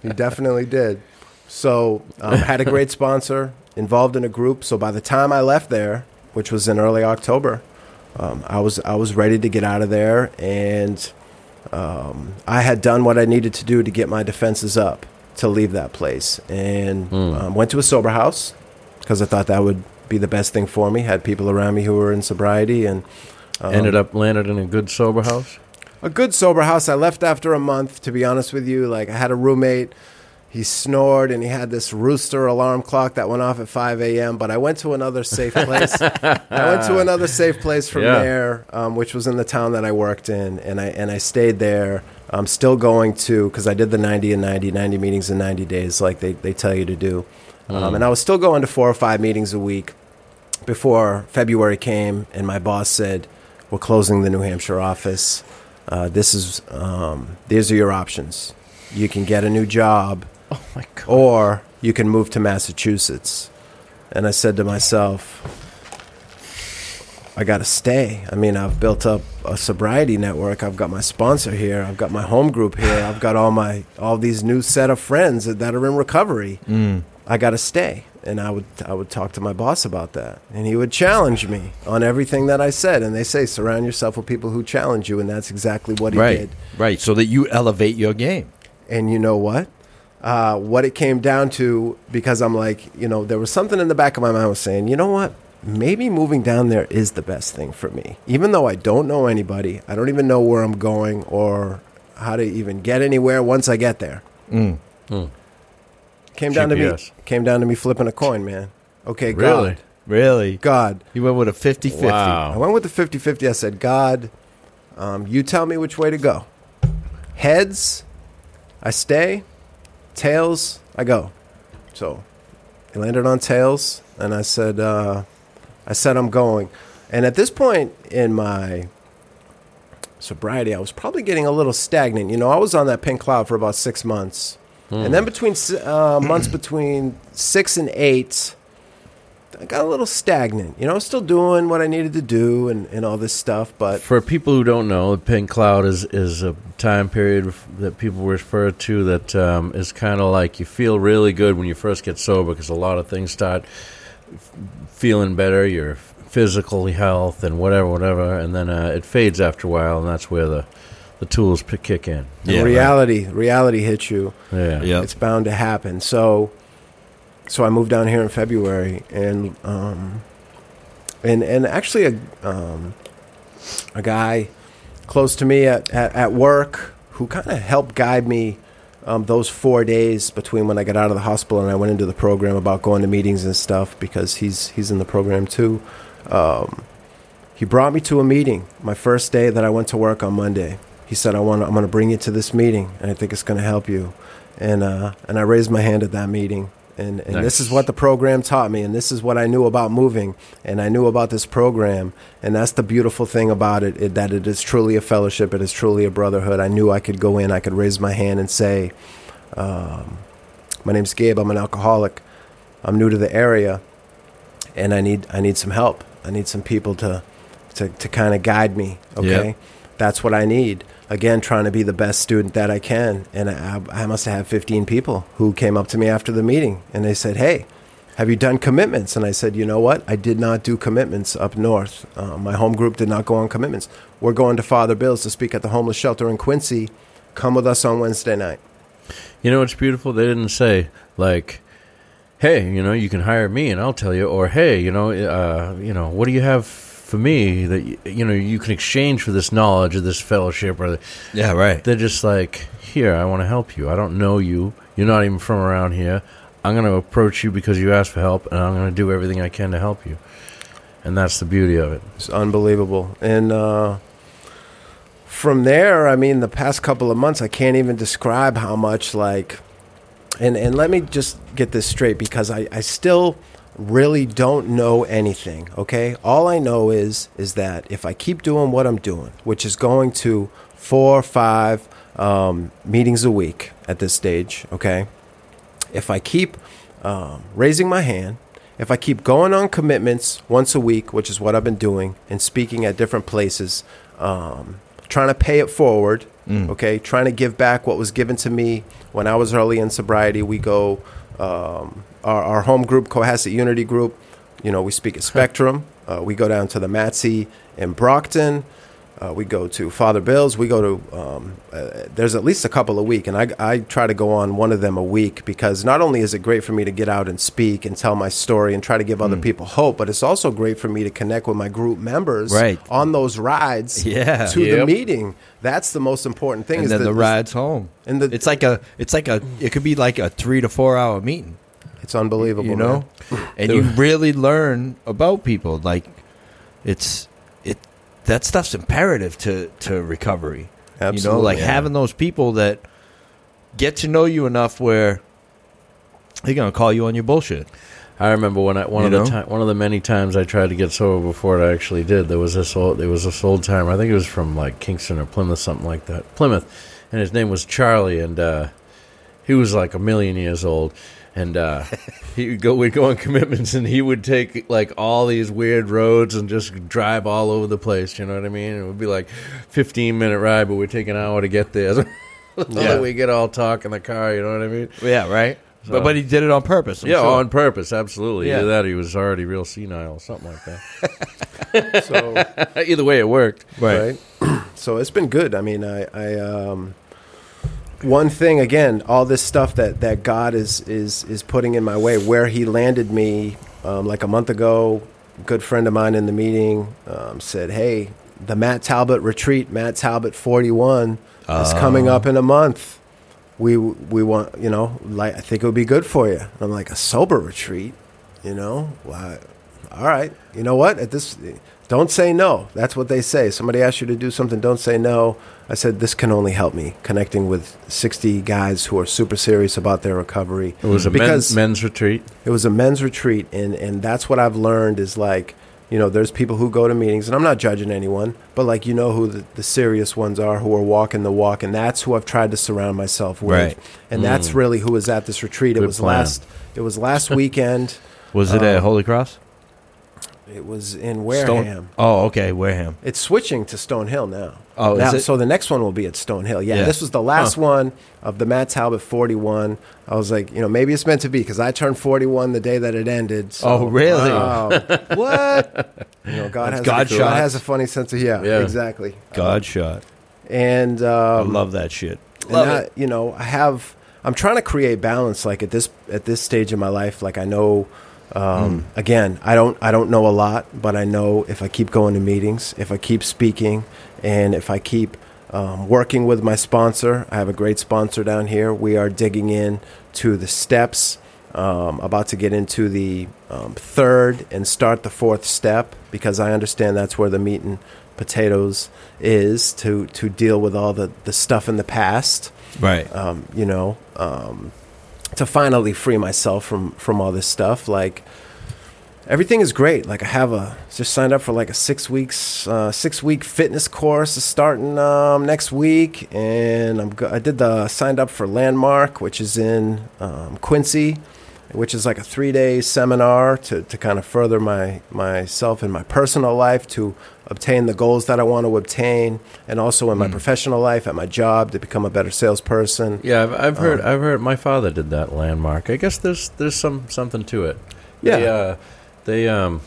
he definitely did. So um, had a great sponsor, involved in a group. So by the time I left there, which was in early October, um, I was I was ready to get out of there, and um, I had done what I needed to do to get my defenses up to leave that place, and um, went to a sober house because I thought that would be the best thing for me. Had people around me who were in sobriety, and um, Ended up landed in a good sober house. a good sober house. I left after a month, to be honest with you. Like I had a roommate. He snored and he had this rooster alarm clock that went off at 5 a.m. But I went to another safe place. I went to another safe place from Yeah. there, um, which was in the town that I worked in, and I and I stayed there. I'm still going to because I did the 90 and 90, 90 meetings in 90 days, like they, they tell you to do. Um, and I was still going to four or five meetings a week before February came, and my boss said, "We're closing the New Hampshire office. Uh, this is um, these are your options. You can get a new job, Oh my god. or you can move to Massachusetts." And I said to myself, "I got to stay. I mean, I've built up a sobriety network. I've got my sponsor here. I've got my home group here. I've got all my all these new set of friends that, that are in recovery." Mm. I got to stay. And I would I would talk to my boss about that, and he would challenge me on everything that I said. And they say surround yourself with people who challenge you, and that's exactly what he right, did. right. So that you elevate your game. And you know what? Uh, what it came down to, because I'm like, you know, there was something in the back of my mind was saying, you know what? Maybe moving down there is the best thing for me. Even though I don't know anybody, I don't even know where I'm going or how to even get anywhere once I get there. Mm. Came down to me. Came down to me flipping a coin, man. Okay, Really? God, Really? God. You went with a 50-50. Wow. I went with the 50 50. I said, God, um, you tell me which way to go. Heads, I stay. Tails, I go. So I landed on tails, and I said, uh, I said, I'm going. And at this point in my sobriety, I was probably getting a little stagnant. You know, I was on that pink cloud for about six months. And then between uh, months between six and eight, I got a little stagnant. You know, still doing what I needed to do and, and all this stuff, but For people who don't know, the pink cloud is, is a time period that people refer to that um, is kind of like you feel really good when you first get sober because a lot of things start feeling better, your physical health and whatever, whatever, and then uh, it fades after a while, and that's where the, the tools kick in. Yeah, reality reality hits you. Yeah. Yeah. It's bound to happen. So, so I moved down here in February, and um, and and actually a um, a guy close to me at at, at work who kind of helped guide me um, those four days between when I got out of the hospital and I went into the program about going to meetings and stuff because he's he's in the program too. Um, he brought me to a meeting my first day that I went to work on Monday. He said, "I want I'm going to bring you to this meeting, and I think it's going to help you." And uh, and I raised my hand at that meeting, and and this is what the program taught me, and this is what I knew about moving, and I knew about this program, and that's the beautiful thing about it, it that it is truly a fellowship, it is truly a brotherhood. I knew I could go in, I could raise my hand and say, um, "My name's Gabe. I'm an alcoholic. I'm new to the area, and I need I need some help. I need some people to to, to kind of guide me. Okay, Yeah. that's what I need. Again, trying to be the best student that I can. And I, I must have had 15 people who came up to me after the meeting and they said, "Hey, have you done commitments?" And I said, "You know what? I did not do commitments up north. Uh, my home group did not go on commitments. We're going to Father Bill's to speak at the homeless shelter in Quincy. Come with us on Wednesday night." You know what's beautiful? They didn't say like, "Hey, you know, you can hire me and I'll tell you," or "Hey, you know, uh, you know, what do you have for me that you know you can exchange for this knowledge or this fellowship?" Or the, Yeah, right. they're just like, "Here, I want to help you. I don't know you. You're not even from around here. I'm going to approach you because you asked for help, and I'm going to do everything I can to help you." And that's the beauty of it. It's unbelievable. And uh, from there, I mean, the past couple of months, I can't even describe how much like. And and let me just get this straight because I, I still really don't know anything. Okay, all I know is is that if I keep doing what I'm doing, which is going to four, or five, um, meetings a week at this stage. Okay, if I keep um, raising my hand, if I keep going on commitments once a week, which is what I've been doing, and speaking at different places, um, trying to pay it forward, okay, trying to give back what was given to me when I was early in sobriety. We go, um, our, our home group, Cohasset Unity Group, you know, we speak at Spectrum. Uh, we go down to the Matsy in Brockton. Uh, we go to Father Bill's. We go to um, uh, there's at least a couple a week, and I, I try to go on one of them a week because not only is it great for me to get out and speak and tell my story and try to give other people hope, but it's also great for me to connect with my group members Right. on those rides Yeah. to the meeting. That's the most important thing. and is then the, the rides home. and the- it's like a, it's like a, it could be like a three to four hour meeting. It's unbelievable, you know, man. and you really learn about people. Like, it's it that stuff's imperative to to recovery. Absolutely, You know, like Yeah. having those people that get to know you enough where they're gonna call you on your bullshit. I remember when I one You of the know? ti- one of the many times I tried to get sober before I actually did. There was this old there was this old timer. I think it was from like Kingston or Plymouth, something like that. Plymouth, and his name was Charlie, and uh, he was like a million years old. And uh, he would go, we'd go on commitments, and he would take like all these weird roads and just drive all over the place. You know what I mean? It would be like fifteen minute ride, but we'd take an hour to get there. Yeah. we get all talk in the car. You know what I mean? Yeah, right. So- but but he did it on purpose. I'm yeah, sure. on purpose, absolutely. Yeah. Either that, or he was already real senile, or something like that. So Either way, it worked. right. right? so it's been good. I mean, I, I um, one thing again, all this stuff that that God is is is putting in my way, where He landed me, um, like a month ago. A good friend of mine in the meeting um, said, "Hey, the Matt Talbot retreat, Matt Talbot forty one, is coming up in a month. We we want you know, like I think it would be good for you." And I'm like, "A sober retreat, you know? Why? All right, you know what? At this, don't say no. That's what they say. Somebody asks you to do something, don't say no. I said this can only help me connecting with 60 guys who are super serious about their recovery. It was a men's, men's retreat. it was a men's retreat, and and that's what I've learned is like. You know, there's people who go to meetings, and I'm not judging anyone, but like you know who the, the serious ones are, who are walking the walk, and that's who I've tried to surround myself with, Right. and that's really who was at this retreat. it was plan. last, it was last weekend. Was it at Um, Holy Cross? It was in Stone- Wareham. Oh, okay, Wareham. It's switching to Stonehill now. Oh, is it? so the next one will be at Stonehill. Yeah, Yeah. this was the last one of the Matt Talbot 41. I was like, you know, maybe it's meant to be because I turned 41 the day that it ended. So, Oh, really? um, what? You know, God has God a, God shots. has a funny sense of yeah, Yeah. exactly. God shot. And I um, love that shit. and I, you know, I have. I'm trying to create balance. Like at this at this stage in my life, like I know. Um, Again, I don't I don't know a lot, but I know if I keep going to meetings, if I keep speaking, and if I keep um, working with my sponsor, I have a great sponsor down here. We are digging in to the steps. Um, about to get into the um, third and start the fourth step because I understand that's where the meat and potatoes is to to deal with all the the stuff in the past Right. um, you know, um, to finally free myself from from all this stuff. Like everything is great. Like I have a just signed up for like a six weeks uh, six week fitness course starting um, next week, and I'm go- I did the signed up for Landmark, which is in um, Quincy. Which is like a three day seminar to, to kind of further my myself in my personal life to obtain the goals that I want to obtain, and also in my professional life at my job to become a better salesperson. Yeah, I've, I've heard. Um, I've heard. My father did that landmark. I guess there's there's some something to it. Yeah. They, uh, they um,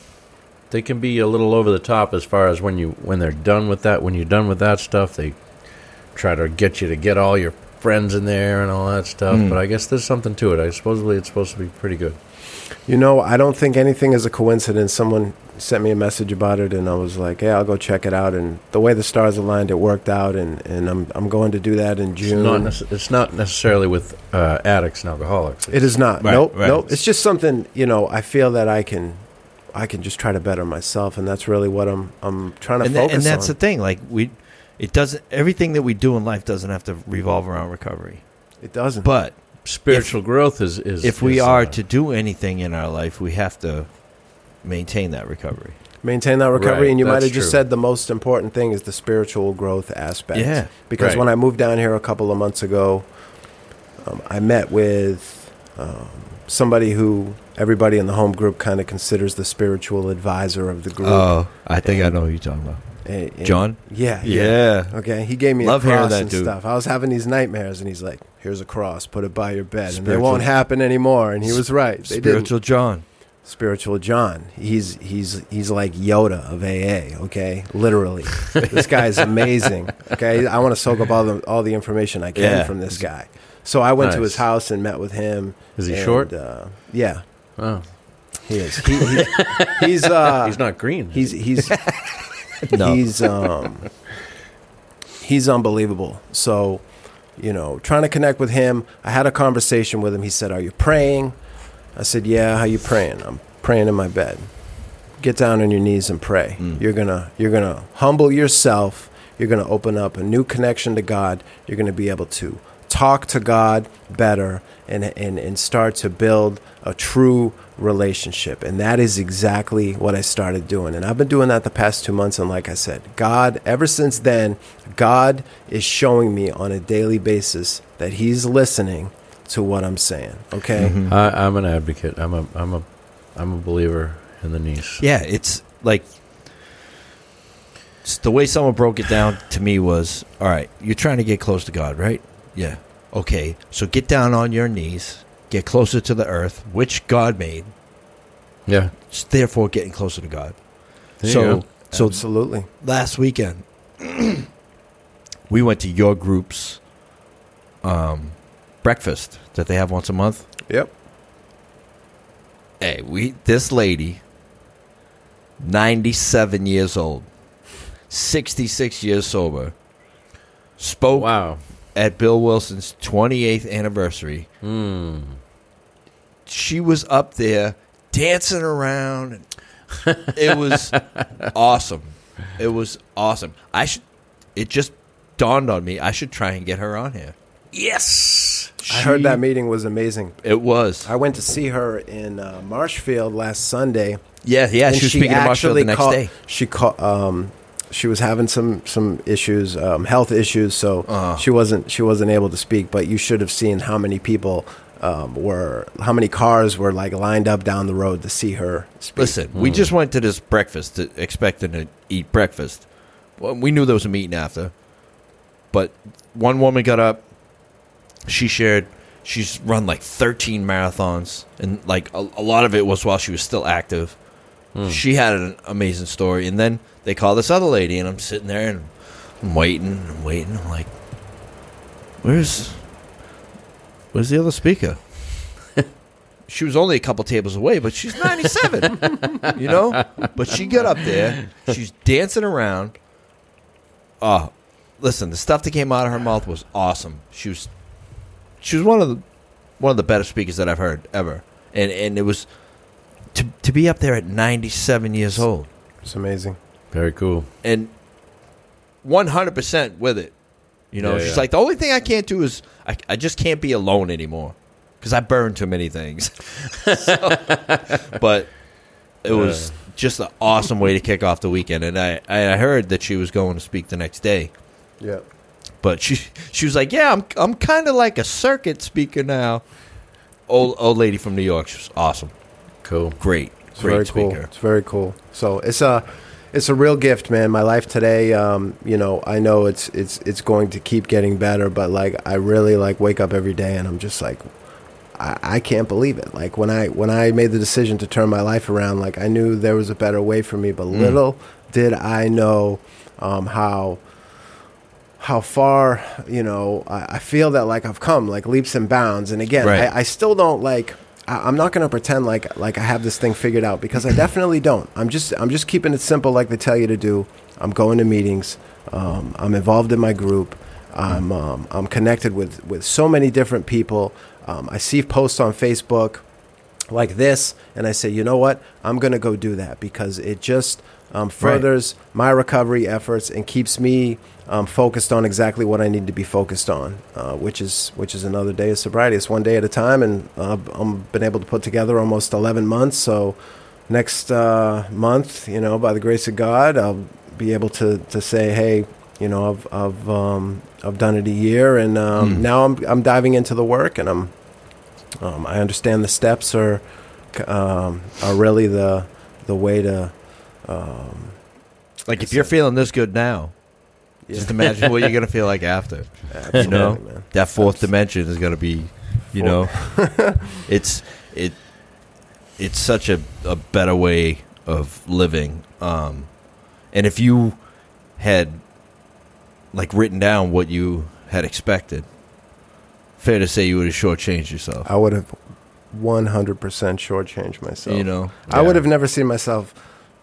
they can be a little over the top as far as when you when they're done with that. When you're done with that stuff, they try to get you to get all your friends in there and all that stuff. Mm. But I guess there's something to it. I supposedly it's supposed to be pretty good. You know, I don't think anything is a coincidence. Someone sent me a message about it, and I was like, "Hey, I'll go check it out." And the way the stars aligned, it worked out, and, and I'm I'm going to do that in It's June. not, nece- it's not necessarily with uh, addicts and alcoholics. it is not. Right, nope, right. nope. It's just something you know. I feel that I can, I can just try to better myself, and that's really what I'm I'm trying to and, focus and that's on. the thing. Like we, it doesn't. Everything that we do in life doesn't have to revolve around recovery. it doesn't. But Spiritual growth is is if we is, are uh, to do anything in our life, we have to maintain that recovery. maintain that recovery. Right, and you might have just true. said the most important thing is the spiritual growth aspect. Yeah, Because right. when I moved down here a couple of months ago, um, I met with um, somebody who everybody in the home group kind of considers the spiritual advisor of the group. Oh, I think I know who you're talking about. And- and- John? Yeah, Yeah. Okay, he gave me Love a hearing cross that and dude. stuff. I was having these nightmares, and he's like, "Here's a cross. Put it by your bed, and they Spiritual- won't happen anymore." And he was right. They didn't. Spiritual John. spiritual John. He's he's he's like Yoda of AA. Okay, literally, this guy's amazing. Okay, I want to soak up all the all the information I can Yeah. from this guy. So I went to Nice. his house and met with him. Is he and, short? Uh, yeah, Oh, he is. He, he, he's uh, he's not green. He's he's No. he's um he's unbelievable. So, you know, trying to connect with him. I had a conversation with him. He said, "Are you praying?" I said, "Yeah." How you praying? I'm praying in my bed. Get down on your knees and pray. Mm. You're gonna you're gonna humble yourself. You're gonna open up a new connection to God. You're gonna be able to talk to God better and and and start to build a true relationship. And that is exactly what I started doing. And I've been doing that the past two months. And like I said, God, ever since then, God is showing me on a daily basis that He's listening to what I'm saying. Okay. Mhm. I, I'm an advocate. I'm a I'm a I'm a believer in the niece. Yeah, it's like it's the way someone broke it down to me was, all right, you're trying to get close to God, right? Yeah. Okay, so get down on your knees, get closer to the earth, which God made. Yeah. It's therefore getting closer to God. There you so, go. so Absolutely. last weekend we went to your group's um, breakfast that they have once a month. Yep. Hey, we this lady, ninety seven years old, sixty six years sober, spoke Wow. At Bill Wilson's twenty eighth anniversary. Mm. She was up there dancing around. It was awesome. It was awesome. I should. It just dawned on me. I should try and get her on here. Yes. I heard that meeting was amazing. It was. I went to see her in uh, Marshfield last Sunday. Yeah, yeah. She was speaking to Marshall the next call- day. She called. Um, she was having some some issues, um, health issues, so Uh. she wasn't she wasn't able to speak. But you should have seen how many people um, were, how many cars were like lined up down the road to see her. Speak. Listen, we just went to this breakfast to, expecting to eat breakfast. Well, we knew there was a meeting after, but one woman got up. She shared she's run like 13 marathons, and like a, a lot of it was while she was still active. Hmm. She had an amazing story, and then they call this other lady, and I'm sitting there and I'm waiting, I'm waiting. I'm like, where's where's the other speaker? she was only a couple tables away, but she's 97. you know? But she got up there. She's dancing around. Oh, listen, the stuff that came out of her mouth was awesome. She was she was one of the one of the better speakers that I've heard ever. And and it was to to be up there at 97 years old It's amazing. Very cool. and 100% with it. You know, Yeah, she's yeah. like the only thing I can't do is I, I just can't be alone anymore because I burn too many things. So- but it was just an awesome way to kick off the weekend, and I I heard that she was going to speak the next day. Yeah. But she she was like, "Yeah, I'm I'm kind of like a circuit speaker now." Old old lady from New York, she was awesome, Cool. great, It's great very speaker. cool. It's very cool. So it's a it's a real gift, man. My life today, um, you know, I know it's it's it's going to keep getting better, but like I really like wake up every day and I'm just like I, I can't believe it. Like when I when I made the decision to turn my life around, like I knew there was a better way for me, but little did I know um, how how far you know I, I feel that like I've come like leaps and bounds. And again, Right. I, I still don't like. I, I'm not going to pretend like like I have this thing figured out because I definitely don't. I'm just I'm just keeping it simple like they tell you to do. I'm going to meetings. Um, I'm involved in my group. I'm um, I'm connected with with so many different people. Um, I see posts on Facebook like this, and I say, you know what? I'm going to go do that because it just um, furthers my recovery efforts and keeps me um, focused on exactly what I need to be focused on, uh, which is which is another day of sobriety. It's one day at a time, and uh, I've been able to put together almost 11 months. So, next uh, month, you know, by the grace of God, I'll be able to, to say, hey, you know, I've I've um, I've done it a year, and um, Mm. now I'm I'm diving into the work, and I'm um, I understand the steps are um, are really the the way to. Um, Like if you're feeling this good now, just imagine what you're gonna feel like after. absolutely, know, man. That fourth dimension is gonna be, you know, it's it it's such a, a better way of living. Um, and if you had like written down what you had expected, fair to say you would have shortchanged yourself. I would have 100% shortchanged myself. you know, I would have never seen myself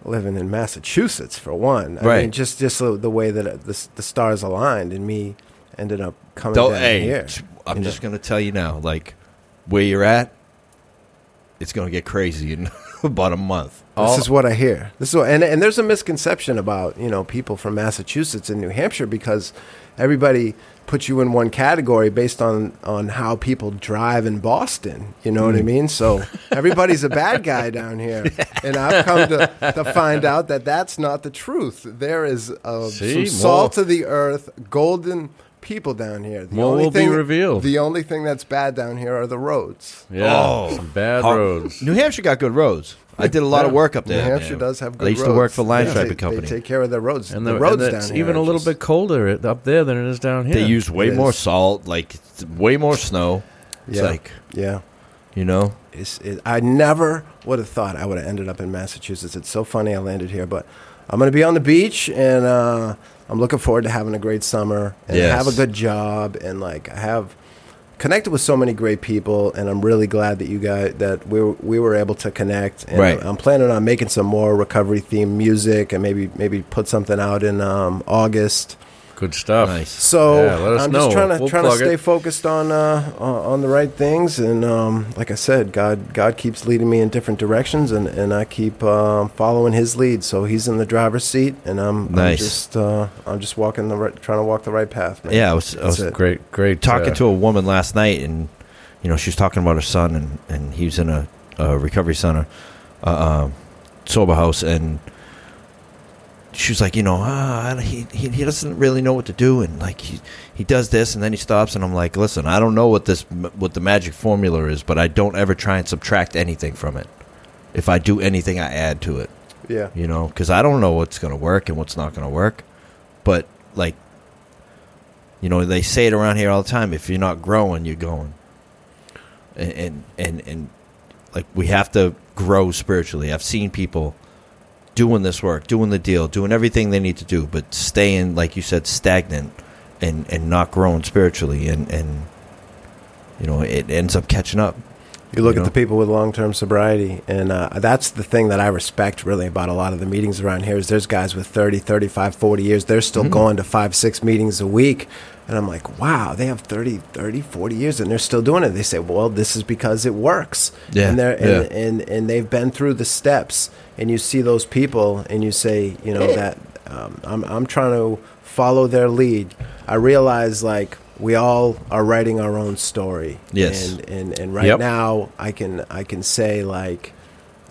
living in Massachusetts for one. I Right. mean, just just the, the way that uh, the, the stars aligned and me ended up coming Don't, down hey, here. I'm just know. gonna tell you now, like where you're at, it's gonna get crazy in about a month. This is what I hear. This is what, and and there's a misconception about you know people from Massachusetts and New Hampshire because everybody puts you in one category based on on how people drive in Boston. You know what Hmm. I mean? So everybody's a bad guy down here, and I've come to, to find out that that's not the truth. There is uh, See? some salt More. of the earth, golden people down here. The More only will be thing, revealed. The only thing that's bad down here are the roads. Yeah, Oh. some bad Har- roads. New Hampshire got good roads. I did a lot of work up there. New. Hampshire man. does have good roads. I used roads. to work for Line Yeah, Striping they, Company. They take care of their roads. And the, the, roads and down it's here even a little just- bit colder up there than it is down here. They use way It more is. salt, like way more snow. It's Yeah. like Yeah. you know, It's, it, I never would have thought I would have ended up in Massachusetts. It's so funny I landed here, but I'm going to be on the beach and uh, I'm looking forward to having a great summer and Yes. have a good job and like I have connected with so many great people and I'm really glad that you guys that we were, we were able to connect and Right. I'm planning on making some more recovery themed music and maybe maybe put something out in um, August. Good stuff. nice. So Yeah, let us I'm know. just trying to We'll trying to plug it. stay focused on uh, on on the right things, and um, like I said, God God keeps leading me in different directions, and and I keep um, following His lead. So He's in the driver's seat, and I'm, I'm just uh, I'm just walking the right, trying to walk the right path. Man. Yeah, it was, I That's was it. Great, great. talking uh, to a woman last night, and you know, she was talking about her son, and and he was in a, a recovery center, uh, sober house, and she was like, you know, ah, he, he he doesn't really know what to do, and like he he does this, and then he stops, and I'm like, listen, I don't know what this what the magic formula is, but I don't ever try and subtract anything from it. If I do anything, I add to it Yeah, you know, because I don't know what's going to work and what's not going to work. But like, you know, they say it around here all the time: if you're not growing, you're going. And and and, and like we have to grow spiritually. I've seen people doing this work, doing the deal, doing everything they need to do, but staying, like you said, stagnant and and not growing spiritually, and and you know, it ends up catching up. You look You at the people with long term sobriety, and uh, that's the thing that I respect really about a lot of the meetings around here. Is there's guys with 30, 35, 40 years, they're still Mhm. going to five, six meetings a week. And I'm like, wow, they have 30, 30, 40 years and they're still doing it. They say, well, this is because it works. Yeah, And, they're, yeah. and, and, and they've been through the steps. And you see those people and you say, you know, that um, I'm, I'm trying to follow their lead. I realize, like, we all are writing our own story. Yes. And, and, and right Yep. now, I can, I can say, like,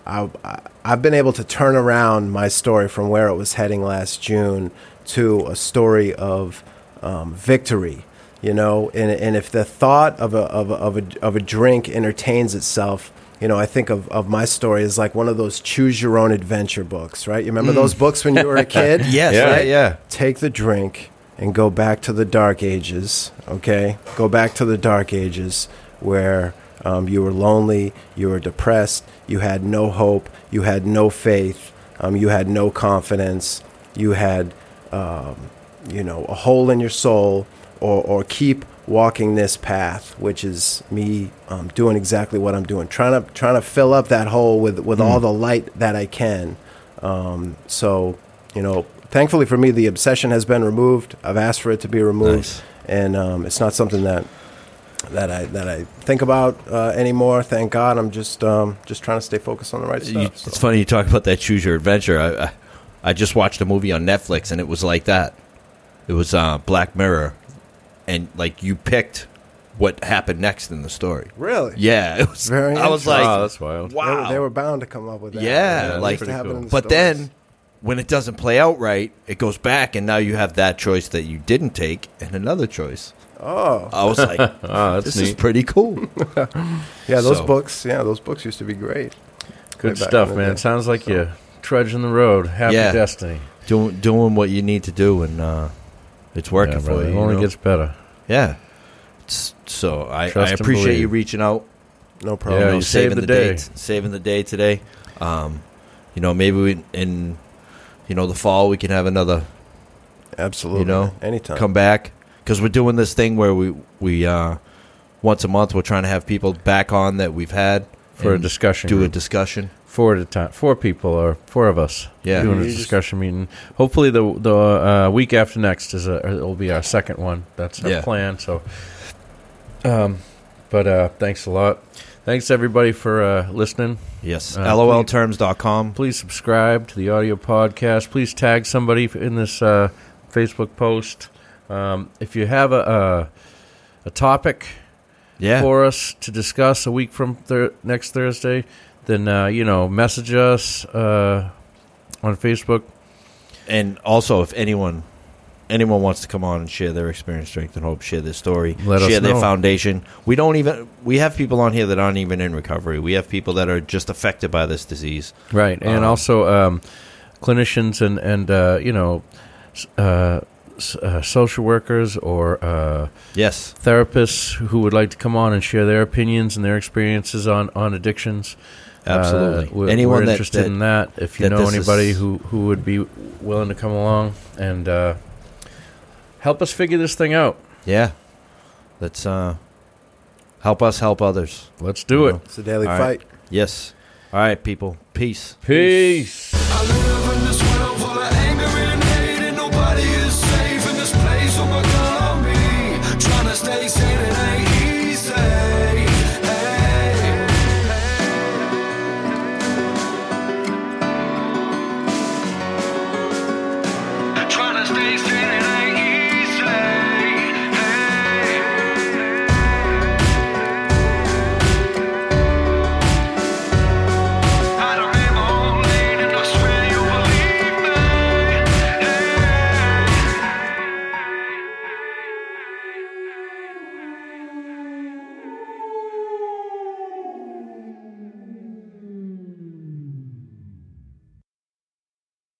I, I- I've been able to turn around my story from where it was heading last June to a story of um, victory. You know, and, and if the thought of a, of, a, of, a, of a drink entertains itself, you know, I think of, of my story as like one of those choose your own adventure books, right? You remember those books when you were a kid? Yes, Yeah. yeah, yeah. take the drink and go back to the dark ages okay? Go back to the dark ages where um, you were lonely you were depressed you had no hope you had no faith um, you had no confidence you had um, you know a hole in your soul or, or keep walking this path which is me um, doing exactly what i'm doing trying to trying to fill up that hole with with all the light that i can. Um, so, you know, thankfully for me, the obsession has been removed. I've asked for it to be removed, Nice. and um, it's not something that that I that I think about uh, anymore. Thank God. I'm just um, just trying to stay focused on the right You, stuff. so. it's funny you talk about that choose your adventure. I, I I just watched a movie on Netflix and it was like that. It was uh, Black Mirror, and like you picked what happened next in the story. Really? Yeah, it was. Very I was like, Wow, that's wild. They wow. were, they were bound to come up with that. Yeah, that's like, to pretty have it cool. in the but stories. then when it doesn't play out right, it goes back, and now you have that choice that you didn't take and another choice. oh, I was like, Oh, this neat. is pretty cool. yeah, those so- books. Yeah, those books used to be great. Good way stuff, man. day. Sounds like you're trudging the road. Happy Yeah. destiny. doing doing what you need to do, and uh, it's working Yeah, for brother. you. It you only know? gets better. yeah. It's, so I, I appreciate you reaching out. No problem. Yeah, know, saving the, the day. day, saving the day today. Um, you know, maybe we, in you know the fall we can have another Absolutely. you know, anytime. come back because we're doing this thing where we we uh, once a month we're trying to have people back on that we've had For a discussion do a group. discussion. four at a time, four people or four of us Yeah. doing a You just- discussion meeting. Hopefully, the the uh, week after next is a will be our second one. That's our Yeah. plan. So, um, but uh, thanks a lot. Thanks everybody for uh, listening. Yes, Uh, lolterms.com. Please subscribe to the audio podcast. Please tag somebody in this uh, Facebook post. Um, if you have a a, a topic Yeah, for us to discuss a week from thir- next Thursday, then uh, you know message us uh, on Facebook. and also if anyone anyone wants to come on and share their experience, strength, and hope, share their story, Let us share their foundation. We don't even we have people on here that aren't even in recovery. We have people that are just affected by this disease. Right, and Um, also um, clinicians and and uh, you know uh, uh, social workers or uh, Yes, therapists who would like to come on and share their opinions and their experiences on on addictions. absolutely. Uh, we're, anyone we're interested that- in that. If you that know anybody is- who who would be willing to come along and uh, help us figure this thing out, yeah, let's uh, help us help others. let's do it. It's a daily All fight. right. Yes. All right, people. Peace. Peace. I live